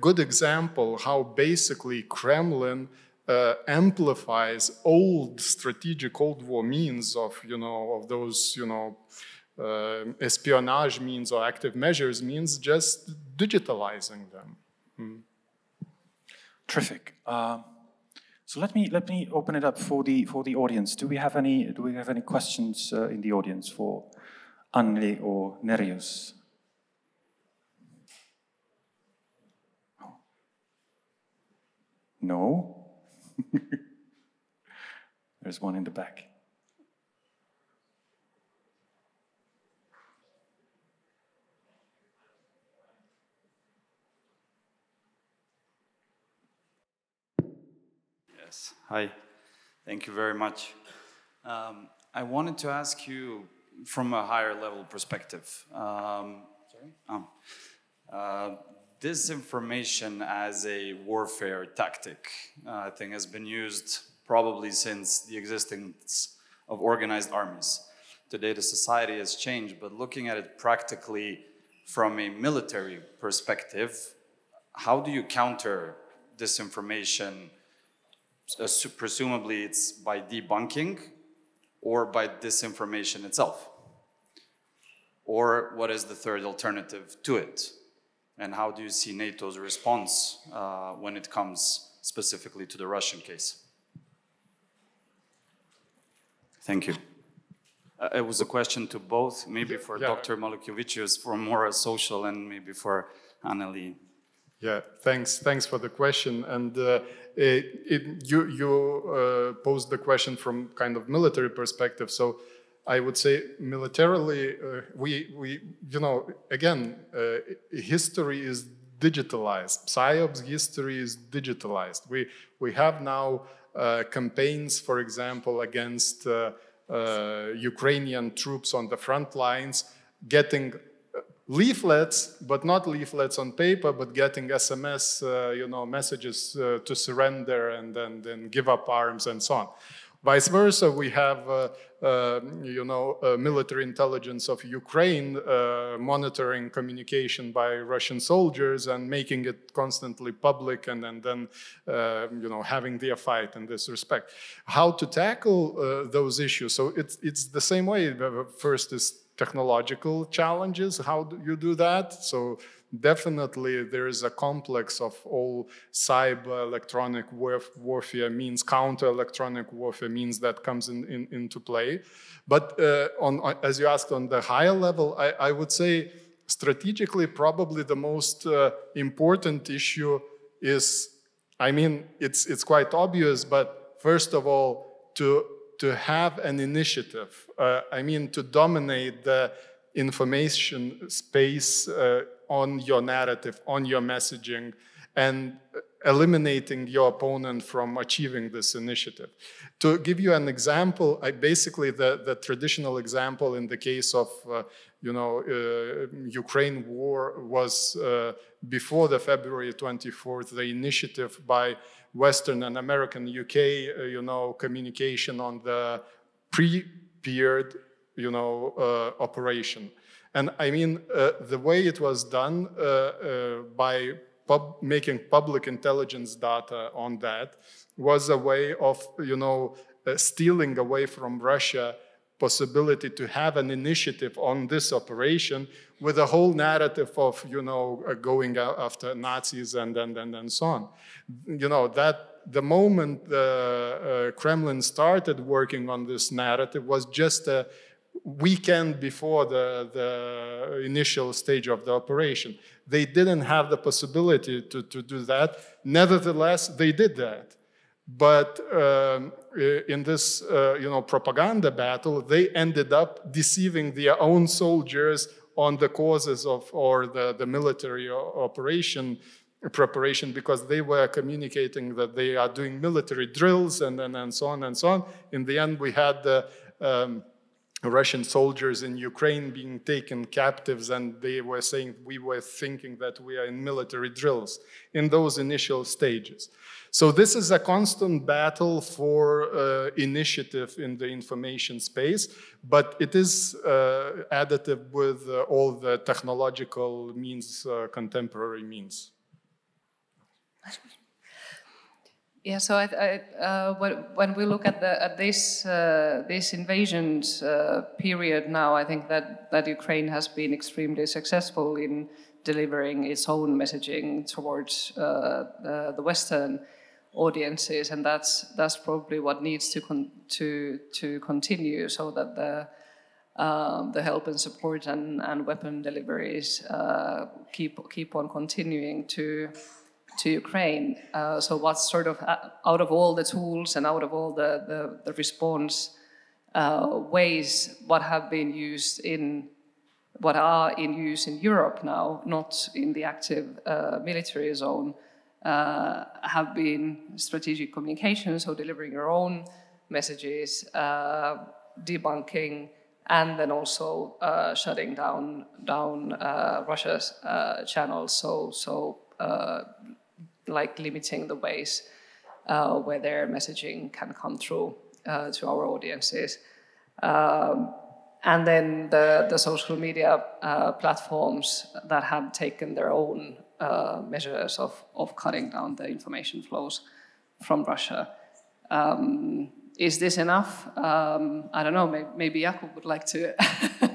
good example how basically kremlin uh, amplifies old strategic old war means of you know of those you know uh, espionage means or active measures means just digitalizing them. Mm. Terrific. Uh, so let me let me open it up for the for the audience. Do we have any do we have any questions uh, in the audience for Anneli or Nerijus? No. There's one in the back. Yes. Hi. Thank you very much. Um, I wanted to ask you from a higher level perspective. Um, sorry? Um, uh, disinformation as a warfare tactic, uh, I think, has been used probably since the existence of organized armies. Today, the society has changed, but looking at it practically from a military perspective, how do you counter disinformation? uh, presumably it's by debunking or by disinformation itself. Or what is the third alternative to it? And how do you see NATO's response uh, when it comes specifically to the Russian case? Thank you. Uh, it was a question to both, maybe for yeah. Dr. Maliukevičius for more social and maybe for Anneli. Yeah, thanks. Thanks for the question. And uh, it, it, you, you uh, posed the question from kind of military perspective. So I would say militarily, uh, we, we, you know, again, uh, history is digitalized. PSYOP's history is digitalized. We, we have now uh, campaigns, for example, against uh, Ukrainian troops on the front lines, getting leaflets, but not leaflets on paper, but getting SMS, uh, you know, messages uh, to surrender and then give up arms and so on. Vice versa, we have, uh, uh you know, uh, military intelligence of Ukraine uh, monitoring communication by Russian soldiers and making it constantly public and, and then, you know, having their fight in this respect. How to tackle those issues? So it's, it's the same way. First is technological challenges. How do you do that? So definitely there is a complex of all cyber electronic warfare means, counter electronic warfare means that comes in, in into play. But uh, on, as you asked on the higher level, I, I would say strategically probably the most uh, important issue is, I mean, it's, it's quite obvious, but first of all, to to have an initiative, uh, I mean, to dominate the information space uh, on your narrative, on your messaging, and eliminating your opponent from achieving this initiative. To give you an example, I basically the, the traditional example in the case of uh, you know uh, Ukraine war was uh, before the February 24th the initiative by Western and American UK, uh, you know, communication on the pre-prepared you know, uh, operation. And I mean, uh, the way it was done uh, uh, by pub making public intelligence data on that was a way of, you know, uh, stealing away from Russia possibility to have an initiative on this operation with a whole narrative of, you know, uh, going after Nazis and, and, and, and so on. You know, that the moment the uh, Kremlin started working on this narrative was just a weekend before the, the initial stage of the operation. They didn't have the possibility to, to do that. Nevertheless, they did that. But um, in this, uh, you know, propaganda battle, they ended up deceiving their own soldiers on the causes of or the, the military operation preparation because they were communicating that they are doing military drills and, and, and so on and so on. In the end, we had the um, Russian soldiers in Ukraine being taken captives, and they were saying we were thinking that we are in military drills in those initial stages. So this is a constant battle for uh, initiative in the information space, but it is uh, additive with uh, all the technological means, uh, contemporary means. Yeah, so I, I, uh, when, we look at, the, at this uh, this invasions uh, period now, I think that, that Ukraine has been extremely successful in delivering its own messaging towards uh, the Western audiences, and that's that's probably what needs to con- to to continue, so that the um, the help and support and, and weapon deliveries uh, keep keep on continuing to to Ukraine. Uh, so what's sort of uh, out of all the tools and out of all the, the, the response uh, ways, what have been used in, what are in use in Europe now, not in the active uh, military zone, uh, have been strategic communication, so delivering your own messages, uh, debunking, and then also shutting down down Russia's channels. So so like limiting the ways uh, where their messaging can come through uh, to our audiences. Um, and then the, the social media uh, platforms that have taken their own uh, measures of, of cutting down the information flows from Russia. Um, is this enough? Um, I don't know. Maybe, maybe Jakub would like to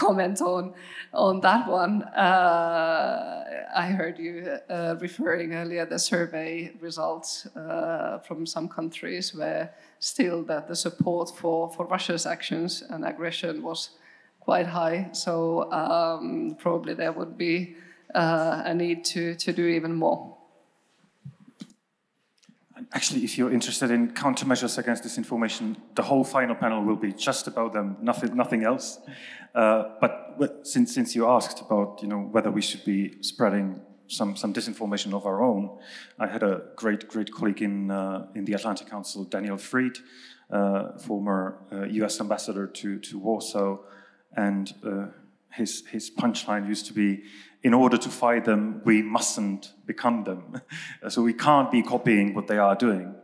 comment on on that one. Uh, I heard you uh, referring earlier the survey results uh, from some countries where still that the support for, for Russia's actions and aggression was quite high. So um, probably there would be uh, a need to, to do even more. Actually, if you're interested in countermeasures against disinformation, the whole final panel will be just about them, nothing, nothing else. Uh, but since, since you asked about you know, whether we should be spreading some, some disinformation of our own, I had a great, great colleague in, uh, in the Atlantic Council, Daniel Fried, uh, former US uh, ambassador to, to Warsaw, and uh, his, his punchline used to be, in order to fight them, we mustn't become them. so we can't be copying what they are doing.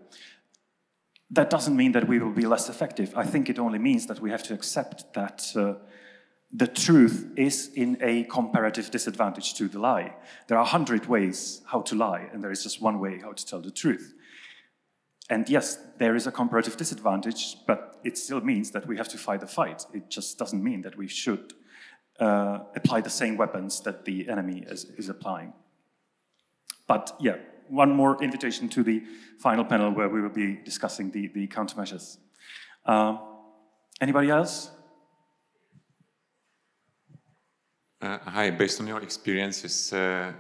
That doesn't mean that we will be less effective. I think it only means that we have to accept that uh, the truth is in a comparative disadvantage to the lie. There are a hundred ways how to lie, and there is just one way how to tell the truth. And yes, there is a comparative disadvantage, but it still means that we have to fight the fight. It just doesn't mean that we should uh, apply the same weapons that the enemy is, is applying. But yeah, one more invitation to the final panel where we will be discussing the, the countermeasures. Uh, anybody else? Uh, hi, based on your experiences, uh,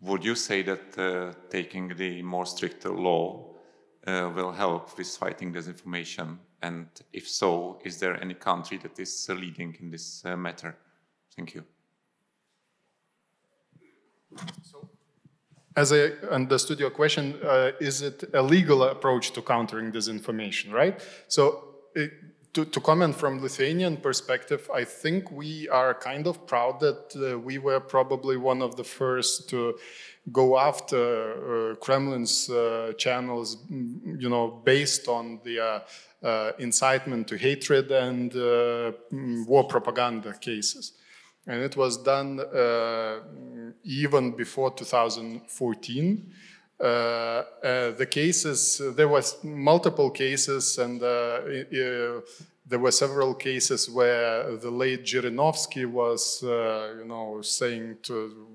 would you say that uh, taking the more stricter law uh, will help with fighting disinformation? And if so, is there any country that is leading in this uh, matter? Thank you. So, as I understood your question, uh, is it a legal approach to countering disinformation, right? So, it, to, to, comment from Lithuanian perspective, I think we are kind of proud that uh, we were probably one of the first to go after uh, Kremlin's uh, channels, you know, based on the uh, uh, incitement to hatred and uh, war propaganda cases and it was done uh, even before 2014. Uh, uh, the cases, there was multiple cases, and there were several cases where the late Zhirinovsky was, uh, you know, saying to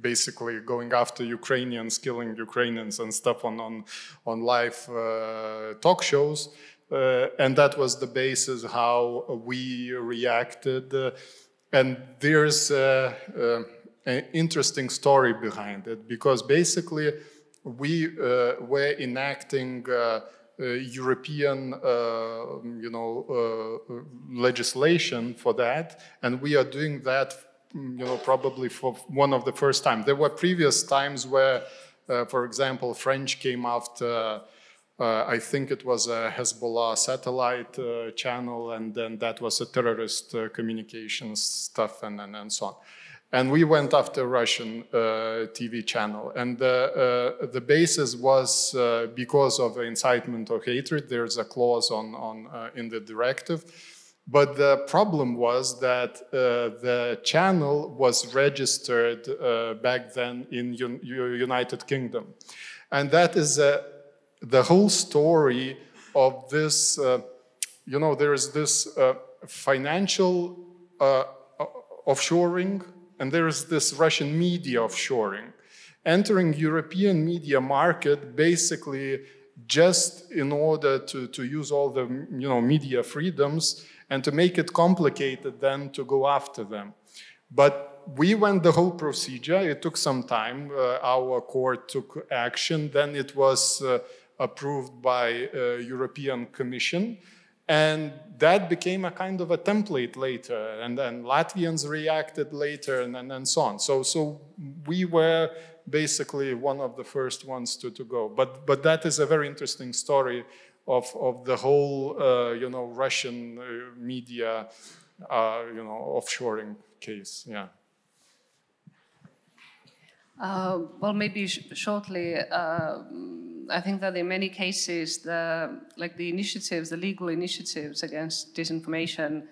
basically going after Ukrainians, killing Ukrainians and stuff on on on live uh, talk shows, uh, and that was the basis how we reacted. Uh, and there's uh, uh, an interesting story behind it because basically we were enacting. Uh, European, uh, you know, uh, legislation for that, and we are doing that, you know, probably for one of the first time. There were previous times where, for example, French came after. Uh, I think it was a Hezbollah satellite uh, channel, and then that was a terrorist uh, communications stuff, and, and, and so on and we went after Russian uh, TV channel. And the, uh, the basis was uh, because of incitement or hatred. There's a clause on, on in the directive. But the problem was that uh, the channel was registered uh, back then in Un United Kingdom. And that is the whole story of this, you know, there is this financial offshoring and there is this Russian media offshoring. Entering European media market basically just in order to, to use all the you know, media freedoms and to make it complicated then to go after them. But we went the whole procedure. It took some time. Uh, our court took action. Then it was uh, approved by uh, European Commission. And that became a kind of a template later, and then Latvians reacted later, and, and, and so on. So, so we were basically one of the first ones to, to go. But, but that is a very interesting story of, of the whole, uh, you know, Russian uh, media, uh, you know, offshoring case. Yeah. Uh, well, maybe sh shortly. Uh, I think that in many cases, the like the initiatives, the legal initiatives against disinformation,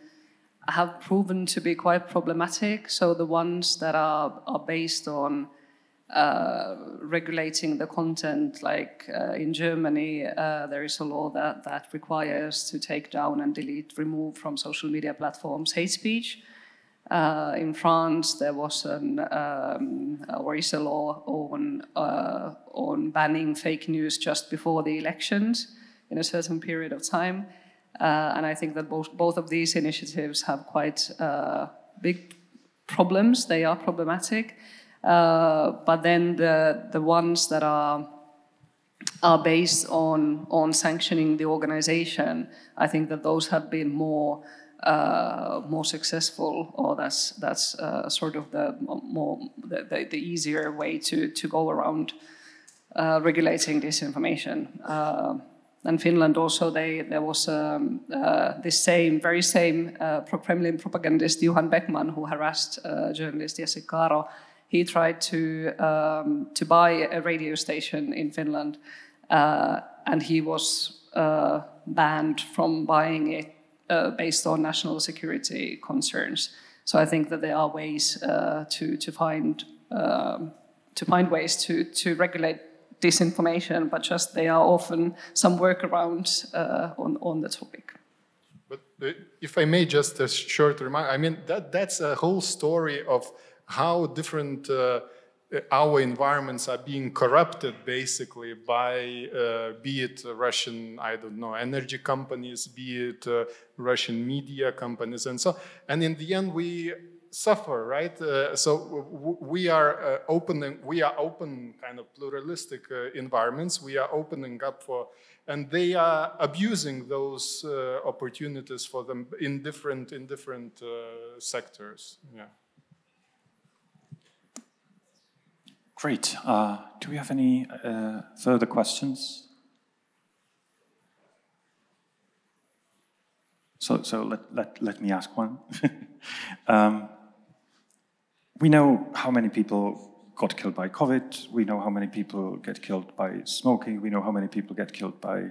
have proven to be quite problematic. So the ones that are are based on uh, regulating the content, like uh, in Germany, uh, there is a law that that requires to take down and delete, remove from social media platforms hate speech. Uh, in France, there was an um, a law on uh, on banning fake news just before the elections in a certain period of time, uh, and I think that both both of these initiatives have quite uh, big problems. They are problematic, uh, but then the the ones that are are based on on sanctioning the organization, I think that those have been more uh, more successful, or that's that's uh, sort of the more the, the, easier way to to go around uh, regulating disinformation. Uh, and Finland also, they there was um, uh, this same very same uh, pro-Kremlin propagandist Johan Beckman who harassed journalist Jessica Aro. He tried to um, to buy a radio station in Finland, and he was banned from buying it uh, based on national security concerns. So I think that there are ways uh, to to find um, to find ways to to regulate disinformation, but just they are often some workarounds uh, on on the topic. But uh, if I may, just a short remark. I mean that that's a whole story of how different uh, our environments are being corrupted basically by uh, be it Russian, I don't know, energy companies, be it uh, Russian media companies, and so. And in the end, we suffer, right? Uh, so we are uh, opening, we are open, kind of pluralistic uh, environments. We are opening up for, and they are abusing those uh, opportunities for them in different in different sectors. Yeah. Great. Uh, do we have any uh, further questions? So, so let, let, let me ask one. um, we know how many people got killed by COVID. We know how many people get killed by smoking. We know how many people get killed by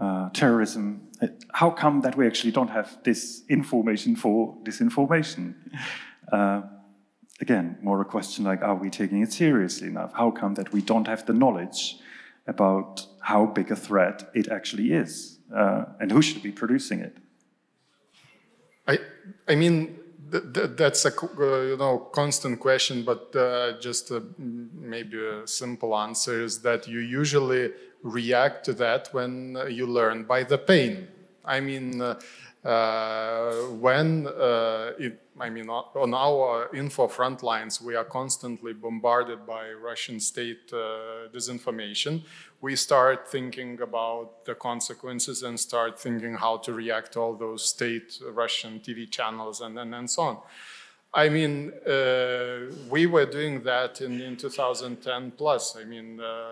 uh, terrorism. How come that we actually don't have this information for disinformation? Uh, again, more a question like, are we taking it seriously enough? How come that we don't have the knowledge about how big a threat it actually is? Uh, and who should be producing it? I, I mean, th th that's a uh, you know constant question, but uh, just uh, maybe a simple answer is that you usually react to that when you learn by the pain. I mean, uh, when uh, it, I mean, on our info front lines, we are constantly bombarded by Russian state uh, disinformation. We start thinking about the consequences and start thinking how to react to all those state Russian TV channels and, and, and so on. I mean, uh, we were doing that in, in 2010 plus. I mean, uh,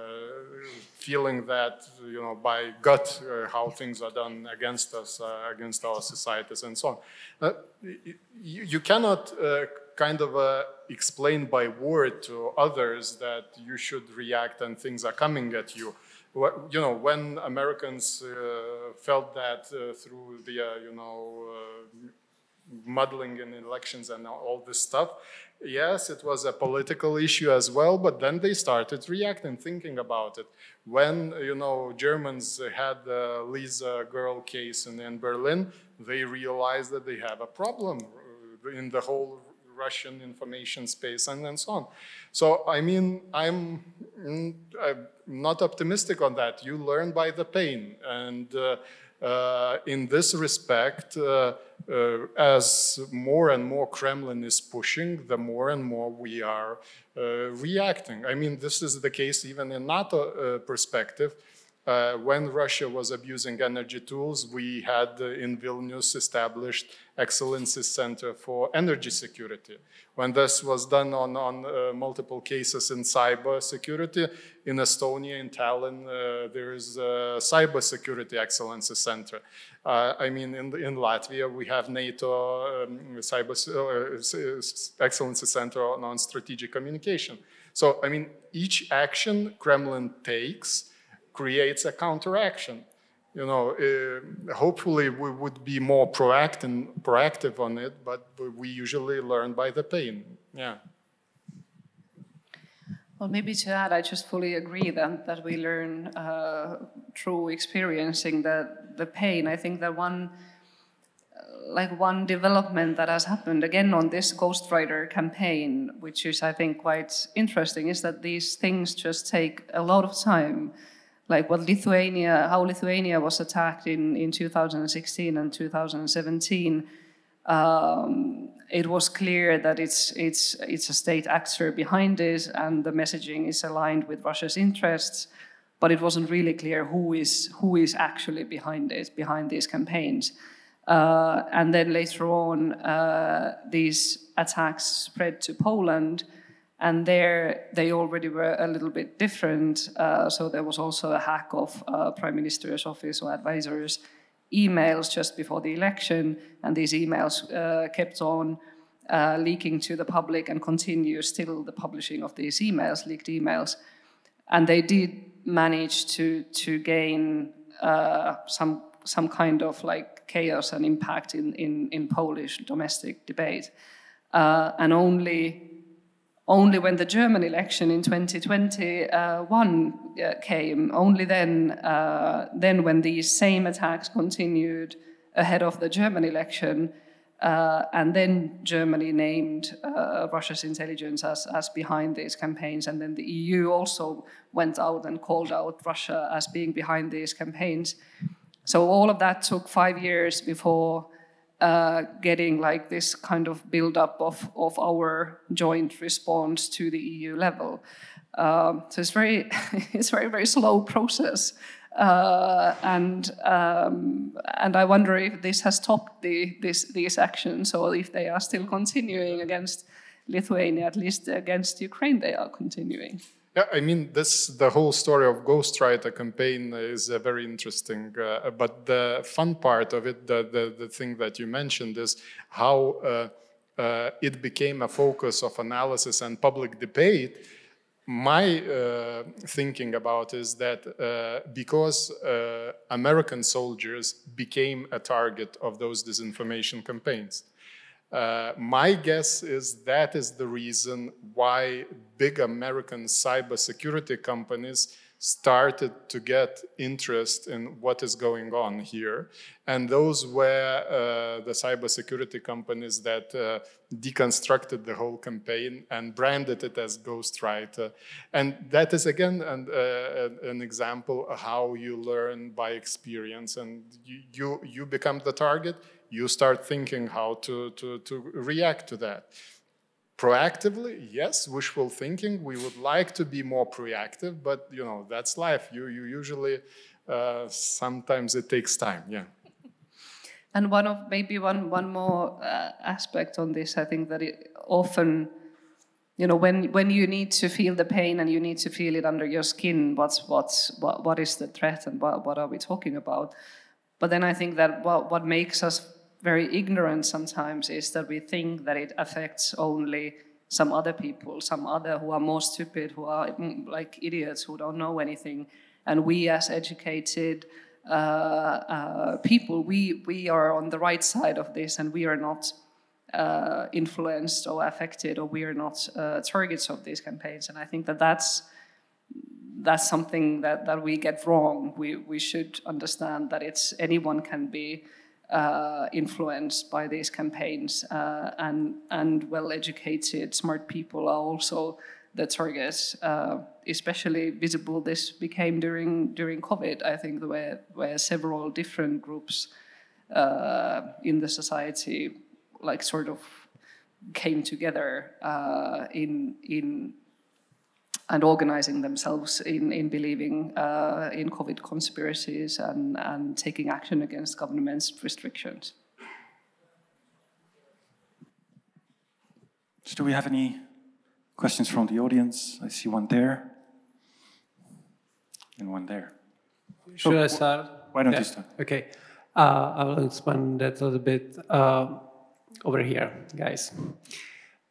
feeling that, you know, by gut, uh, how things are done against us, uh, against our societies and so on. Uh, you, you, cannot uh, kind of explain by word to others that you should react and things are coming at you. You know, when Americans felt that through the, you know, muddling in elections and all this stuff. Yes, it was a political issue as well, but then they started reacting, thinking about it. When, you know, Germans had the Lisa girl case in, in Berlin, they realized that they have a problem in the whole Russian information space and, and so on. So, I mean, I'm, mm, I'm not optimistic on that. You learn by the pain. And uh, uh, in this respect, uh, uh, as more and more Kremlin is pushing, the more and more we are reacting. I mean, this is the case even in NATO perspective. Uh, when Russia was abusing energy tools, we had uh, in Vilnius established Excellency Center for Energy Security. When this was done on, on uh, multiple cases in cyber security, in Estonia, in Tallinn, uh, there is a Cyber Security Excellency Center. Uh, I mean, in, in Latvia, we have NATO um, Cyber uh, Excellency Center on, strategic communication. So, I mean, each action Kremlin takes creates a counteraction. You know, uh, hopefully we would be more proactive, proactive on it, but we usually learn by the pain. Yeah. Well, maybe to add, I just fully agree that, that we learn uh, through experiencing the, the pain. I think that one, like one development that has happened again on this Ghostwriter campaign, which is I think quite interesting, is that these things just take a lot of time like what Lithuania, how Lithuania was attacked in, in 2016 and 2017, um, it was clear that it's, it's, it's a state actor behind it and the messaging is aligned with Russia's interests, but it wasn't really clear who is, who is actually behind it, behind these campaigns. Uh, and then later on, uh, these attacks spread to Poland, and there they already were a little bit different. Uh, so there was also a hack of uh, Prime Minister's office or advisors' emails just before the election, and these emails uh, kept on uh, leaking to the public and continue still the publishing of these emails, leaked emails. And they did manage to to gain uh, some some kind of like chaos and impact in in, in Polish domestic debate, uh, and only only when the German election in 2021 uh, came, only then, uh, then when these same attacks continued ahead of the German election, uh, and then Germany named uh, Russia's intelligence as, as behind these campaigns, and then the EU also went out and called out Russia as being behind these campaigns. So all of that took five years before uh, getting like this kind of build-up of, of our joint response to the EU level. Um, so it's very, it's very, very slow process. Uh, and um, and I wonder if this has stopped the, this, these actions or if they are still continuing against Lithuania, at least against Ukraine, they are continuing. Yeah, I mean, this the whole story of Ghostwriter campaign is uh, very interesting. Uh, but the fun part of it, the, the, the thing that you mentioned, is how uh, uh it became a focus of analysis and public debate. My uh, thinking about is that uh, because American soldiers became a target of those disinformation campaigns. Uh, my guess is that is the reason why big American cybersecurity companies started to get interest in what is going on here. And those were uh, the cybersecurity companies that uh, deconstructed the whole campaign and branded it as ghostwriter. And that is again an, uh, an example how you learn by experience. And you, you, you become the target, you start thinking how to, to, to react to that. Proactively, yes, wishful thinking. We would like to be more proactive, but you know that's life. You you usually uh, sometimes it takes time. Yeah. And one of maybe one one more uh, aspect on this, I think that it often, you know, when when you need to feel the pain and you need to feel it under your skin, what's what's what what is the threat and what what are we talking about? But then I think that what what makes us very ignorant sometimes is that we think that it affects only some other people, some other who are more stupid, who are mm, like idiots, who don't know anything. And we, as educated uh, uh, people, we, we are on the right side of this and we are not uh, influenced or affected or we are not uh, targets of these campaigns. And I think that that's, that's something that, that we get wrong. We, we should understand that it's anyone can be uh, influenced by these campaigns, uh, and and well-educated, smart people are also the targets. Uh, especially visible this became during during COVID. I think where where several different groups uh, in the society like sort of came together uh, in in and organizing themselves in, in believing uh, in COVID conspiracies and, and taking action against government's restrictions. So do we have any questions from the audience? I see one there and one there. Should so, I start? Why don't yeah. you start? Okay. Uh, I will expand that a little bit uh, over here, guys.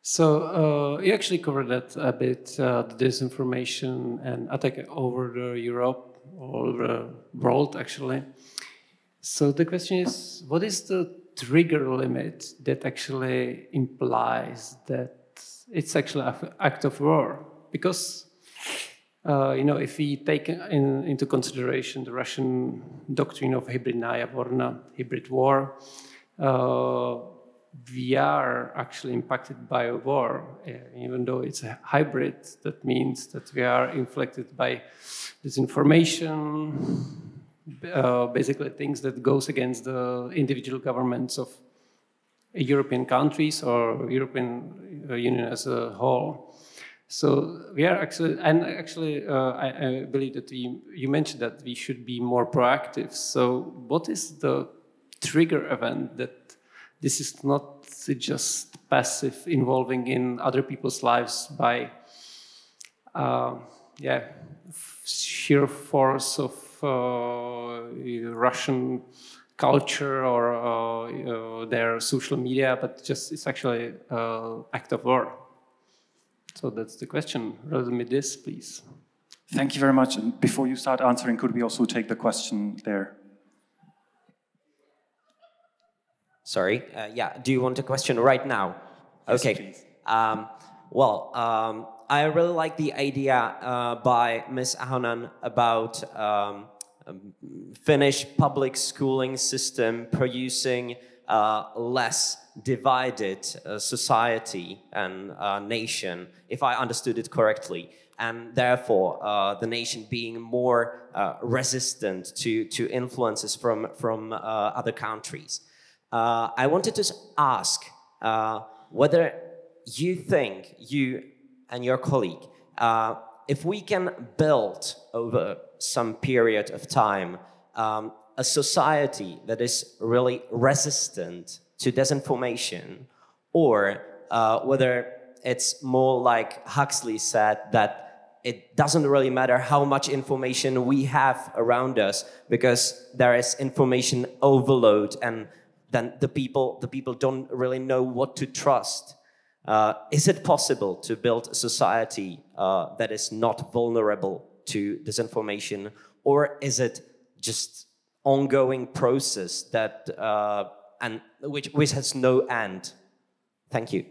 So uh, you actually covered that a bit, uh, the disinformation and attack over the Europe or the world, actually. So the question is, what is the trigger limit that actually implies that it's actually an act of war? Because uh, you know, if we take in, into consideration the Russian doctrine of hybridnaya voyna, hybrid war, uh, we are actually impacted by a war, uh, even though it's a hybrid. That means that we are inflicted by disinformation, uh, basically things that goes against the individual governments of European countries or European uh, Union as a whole. So we are actually, and actually, uh, I, I, believe that we, you mentioned that we should be more proactive. So what is the trigger event that this is not just passive involving in other people's lives by uh, yeah sheer force of uh, Russian culture or uh, their social media, but just it's actually an act of war. So that's the question. Rather me this, please. Thank you very much. And before you start answering, could we also take the question there? Sorry. Uh, yeah. Do you want a question right now? Yes, okay. Um, well, um, I really like the idea uh, by Ms. Ahonen about um, um, Finnish public schooling system producing uh, less divided uh, society and uh, nation, if I understood it correctly, and therefore uh, the nation being more uh, resistant to, to influences from, from other countries. Uh, I wanted to ask uh, whether you think, you and your colleague, uh, if we can build over some period of time um, a society that is really resistant to disinformation, or uh, whether it's more like Huxley said that it doesn't really matter how much information we have around us because there is information overload and then the people, the people don't really know what to trust. Uh, is it possible to build a society uh, that is not vulnerable to disinformation, or is it just ongoing process that uh, and which, which has no end? Thank you.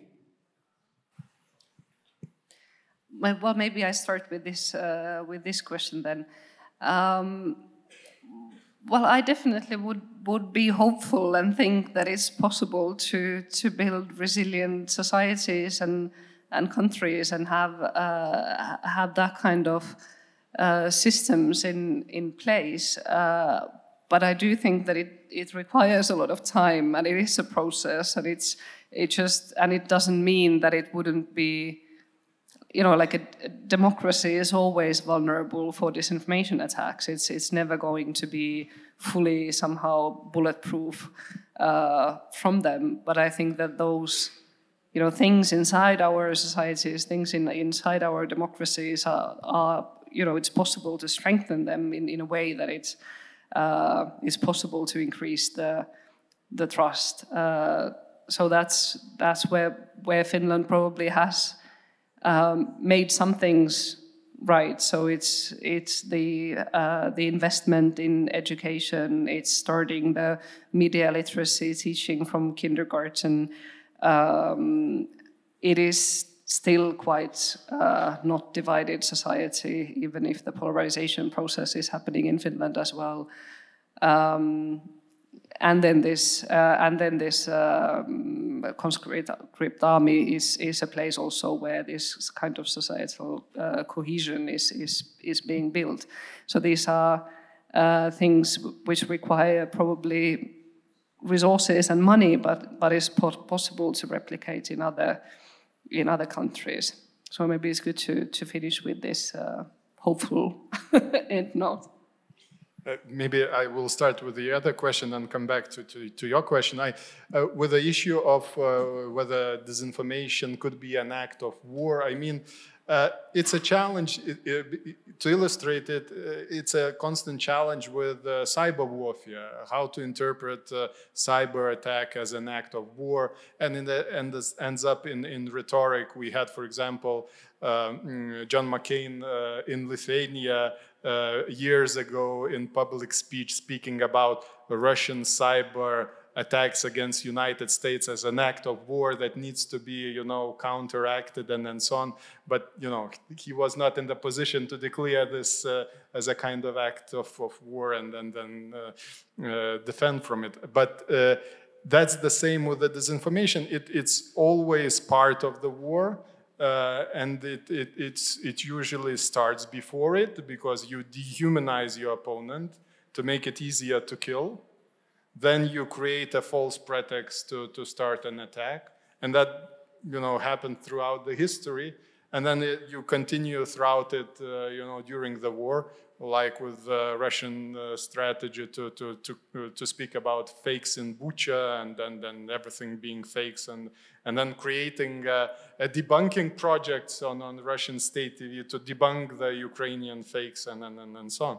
well, maybe I start with this uh, with this question then. Um, well, I definitely would would be hopeful and think that it's possible to to build resilient societies and and countries and have uh, have that kind of uh, systems in in place. Uh, but I do think that it it requires a lot of time and it is a process and it's it just and it doesn't mean that it wouldn't be you know, like a, a, democracy is always vulnerable for disinformation attacks. It's it's never going to be fully somehow bulletproof uh, from them. But I think that those, you know, things inside our societies, things in inside our democracies are, are you know, it's possible to strengthen them in, in a way that it's uh, possible to increase the the trust. Uh, so that's that's where where Finland probably has um, made some things right. So it's it's the uh, the investment in education. It's starting the media literacy teaching from kindergarten. Um, it is still quite uh, not divided society, even if the polarization process is happening in Finland as well. Um, and then this uh, and then this um, conscript army is is a place also where this kind of societal uh, cohesion is is is being built. So these are uh, things which require probably resources and money, but but is possible to replicate in other in other countries. So maybe it's good to to finish with this uh, hopeful end note. Uh, maybe I will start with the other question and come back to, to, to your question. I, uh, with the issue of uh, whether disinformation could be an act of war, I mean, uh, it's a challenge it, it, to illustrate it. Uh, it's a constant challenge with cyber warfare, how to interpret cyber attack as an act of war, and in the, and this ends up in, in rhetoric. We had, for example, um, John McCain in Lithuania years ago in public speech speaking about Russian cyber attacks against United States as an act of war that needs to be, you know, counteracted and, and so on. But, you know, he was not in the position to declare this uh, as a kind of act of, of war and then uh, uh, defend from it. But uh, that's the same with the disinformation. It, it's always part of the war. Uh, and it, it, it usually starts before it because you dehumanize your opponent to make it easier to kill. Then you create a false pretext to, to start an attack. And that you know, happened throughout the history. And then it, you continue throughout it, uh, you know, during the war like with the Russian uh, strategy to, to, to, uh, to speak about fakes in Bucha and then, then everything being fakes and, and then creating uh, a debunking projects on, on Russian state TV to debunk the Ukrainian fakes and, and, and, and so on.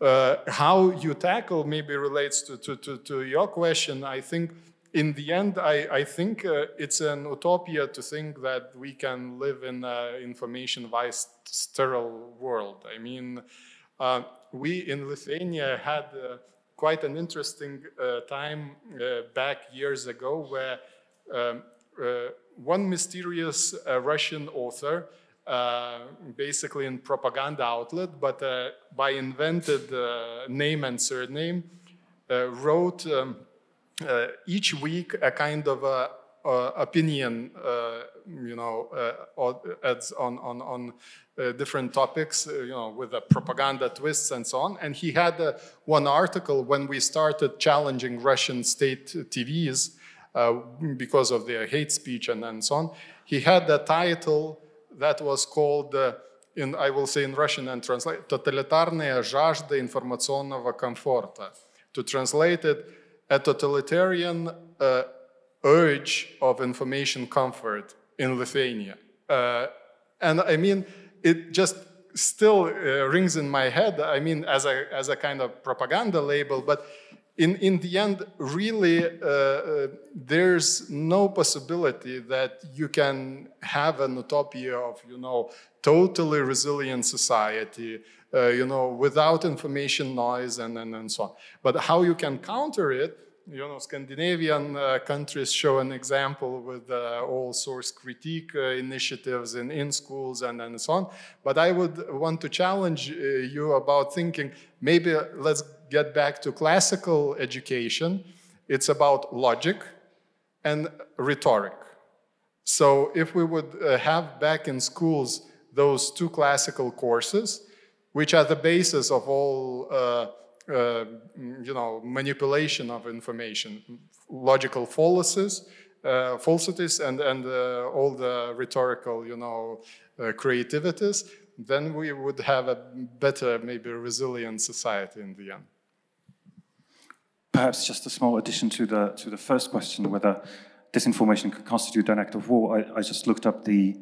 Uh, how you tackle maybe relates to, to, to, to, your question. I think in the end, I, I think uh, it's an utopia to think that we can live in an information-wise sterile world. I mean, uh, we in Lithuania had uh, quite an interesting uh, time uh, back years ago where um, uh, one mysterious Russian author, basically in propaganda outlet, but by invented name and surname, wrote um, each week a kind of a opinion, uh, you know, uh, ads on on on different topics, you know, with the propaganda twists and so on. And he had one article when we started challenging Russian state TVs because of their hate speech and, and so on. He had a title that was called in, I will say in Russian and translate, «Тоталитарная жажда информационного комфорта». To translate it, a totalitarian uh, urge of information comfort in Lithuania. Uh, and I mean, it just still uh, rings in my head, I mean, as a, as a kind of propaganda label, but in, in the end, really, uh, uh there's no possibility that you can have an utopia of, you know, totally resilient society, uh, you know, without information noise and, and, and so on. But how you can counter it you know, Scandinavian uh, countries show an example with uh, all source critique uh, initiatives in, in schools and, and so on. But I would want to challenge uh, you about thinking maybe let's get back to classical education. It's about logic and rhetoric. So if we would uh, have back in schools those two classical courses, which are the basis of all uh, you know, manipulation of information, logical fallacies, uh, falsities, and and uh, all the rhetorical, you know, uh, creativities, then we would have a better, maybe resilient society in the end. Perhaps just a small addition to the to the first question, whether disinformation could constitute an act of war. I, I just looked up the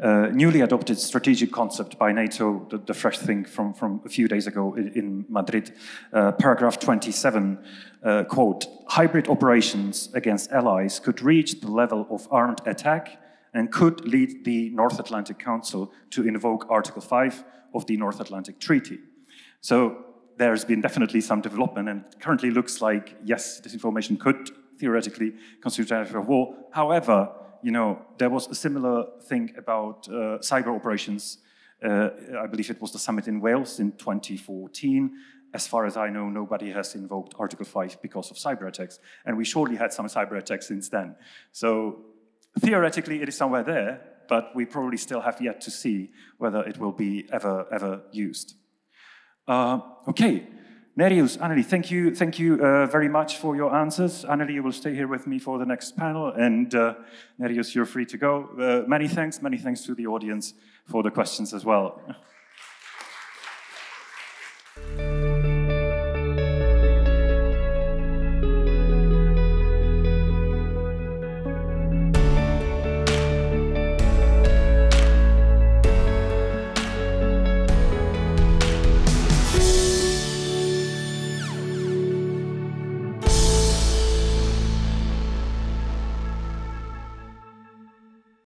uh, newly adopted strategic concept by NATO, the, the, fresh thing from, from a few days ago in, in Madrid, uh, paragraph 27, uh, quote, hybrid operations against allies could reach the level of armed attack and could lead the North Atlantic Council to invoke Article 5 of the North Atlantic Treaty. So there's been definitely some development and currently looks like, yes, disinformation could theoretically constitute an of war. However, you know, there was a similar thing about uh, cyber operations. Uh, I believe it was the summit in Wales in 2014. As far as I know, nobody has invoked Article 5 because of cyber attacks. And we surely had some cyber attacks since then. So theoretically, it is somewhere there, but we probably still have yet to see whether it will be ever, ever used. Uh, okay. Nerijus, Anneli, thank you, thank you uh, very much for your answers. Anneli, you will stay here with me for the next panel, and uh, Nerijus, you're free to go. Uh, many thanks, many thanks to the audience for the questions as well.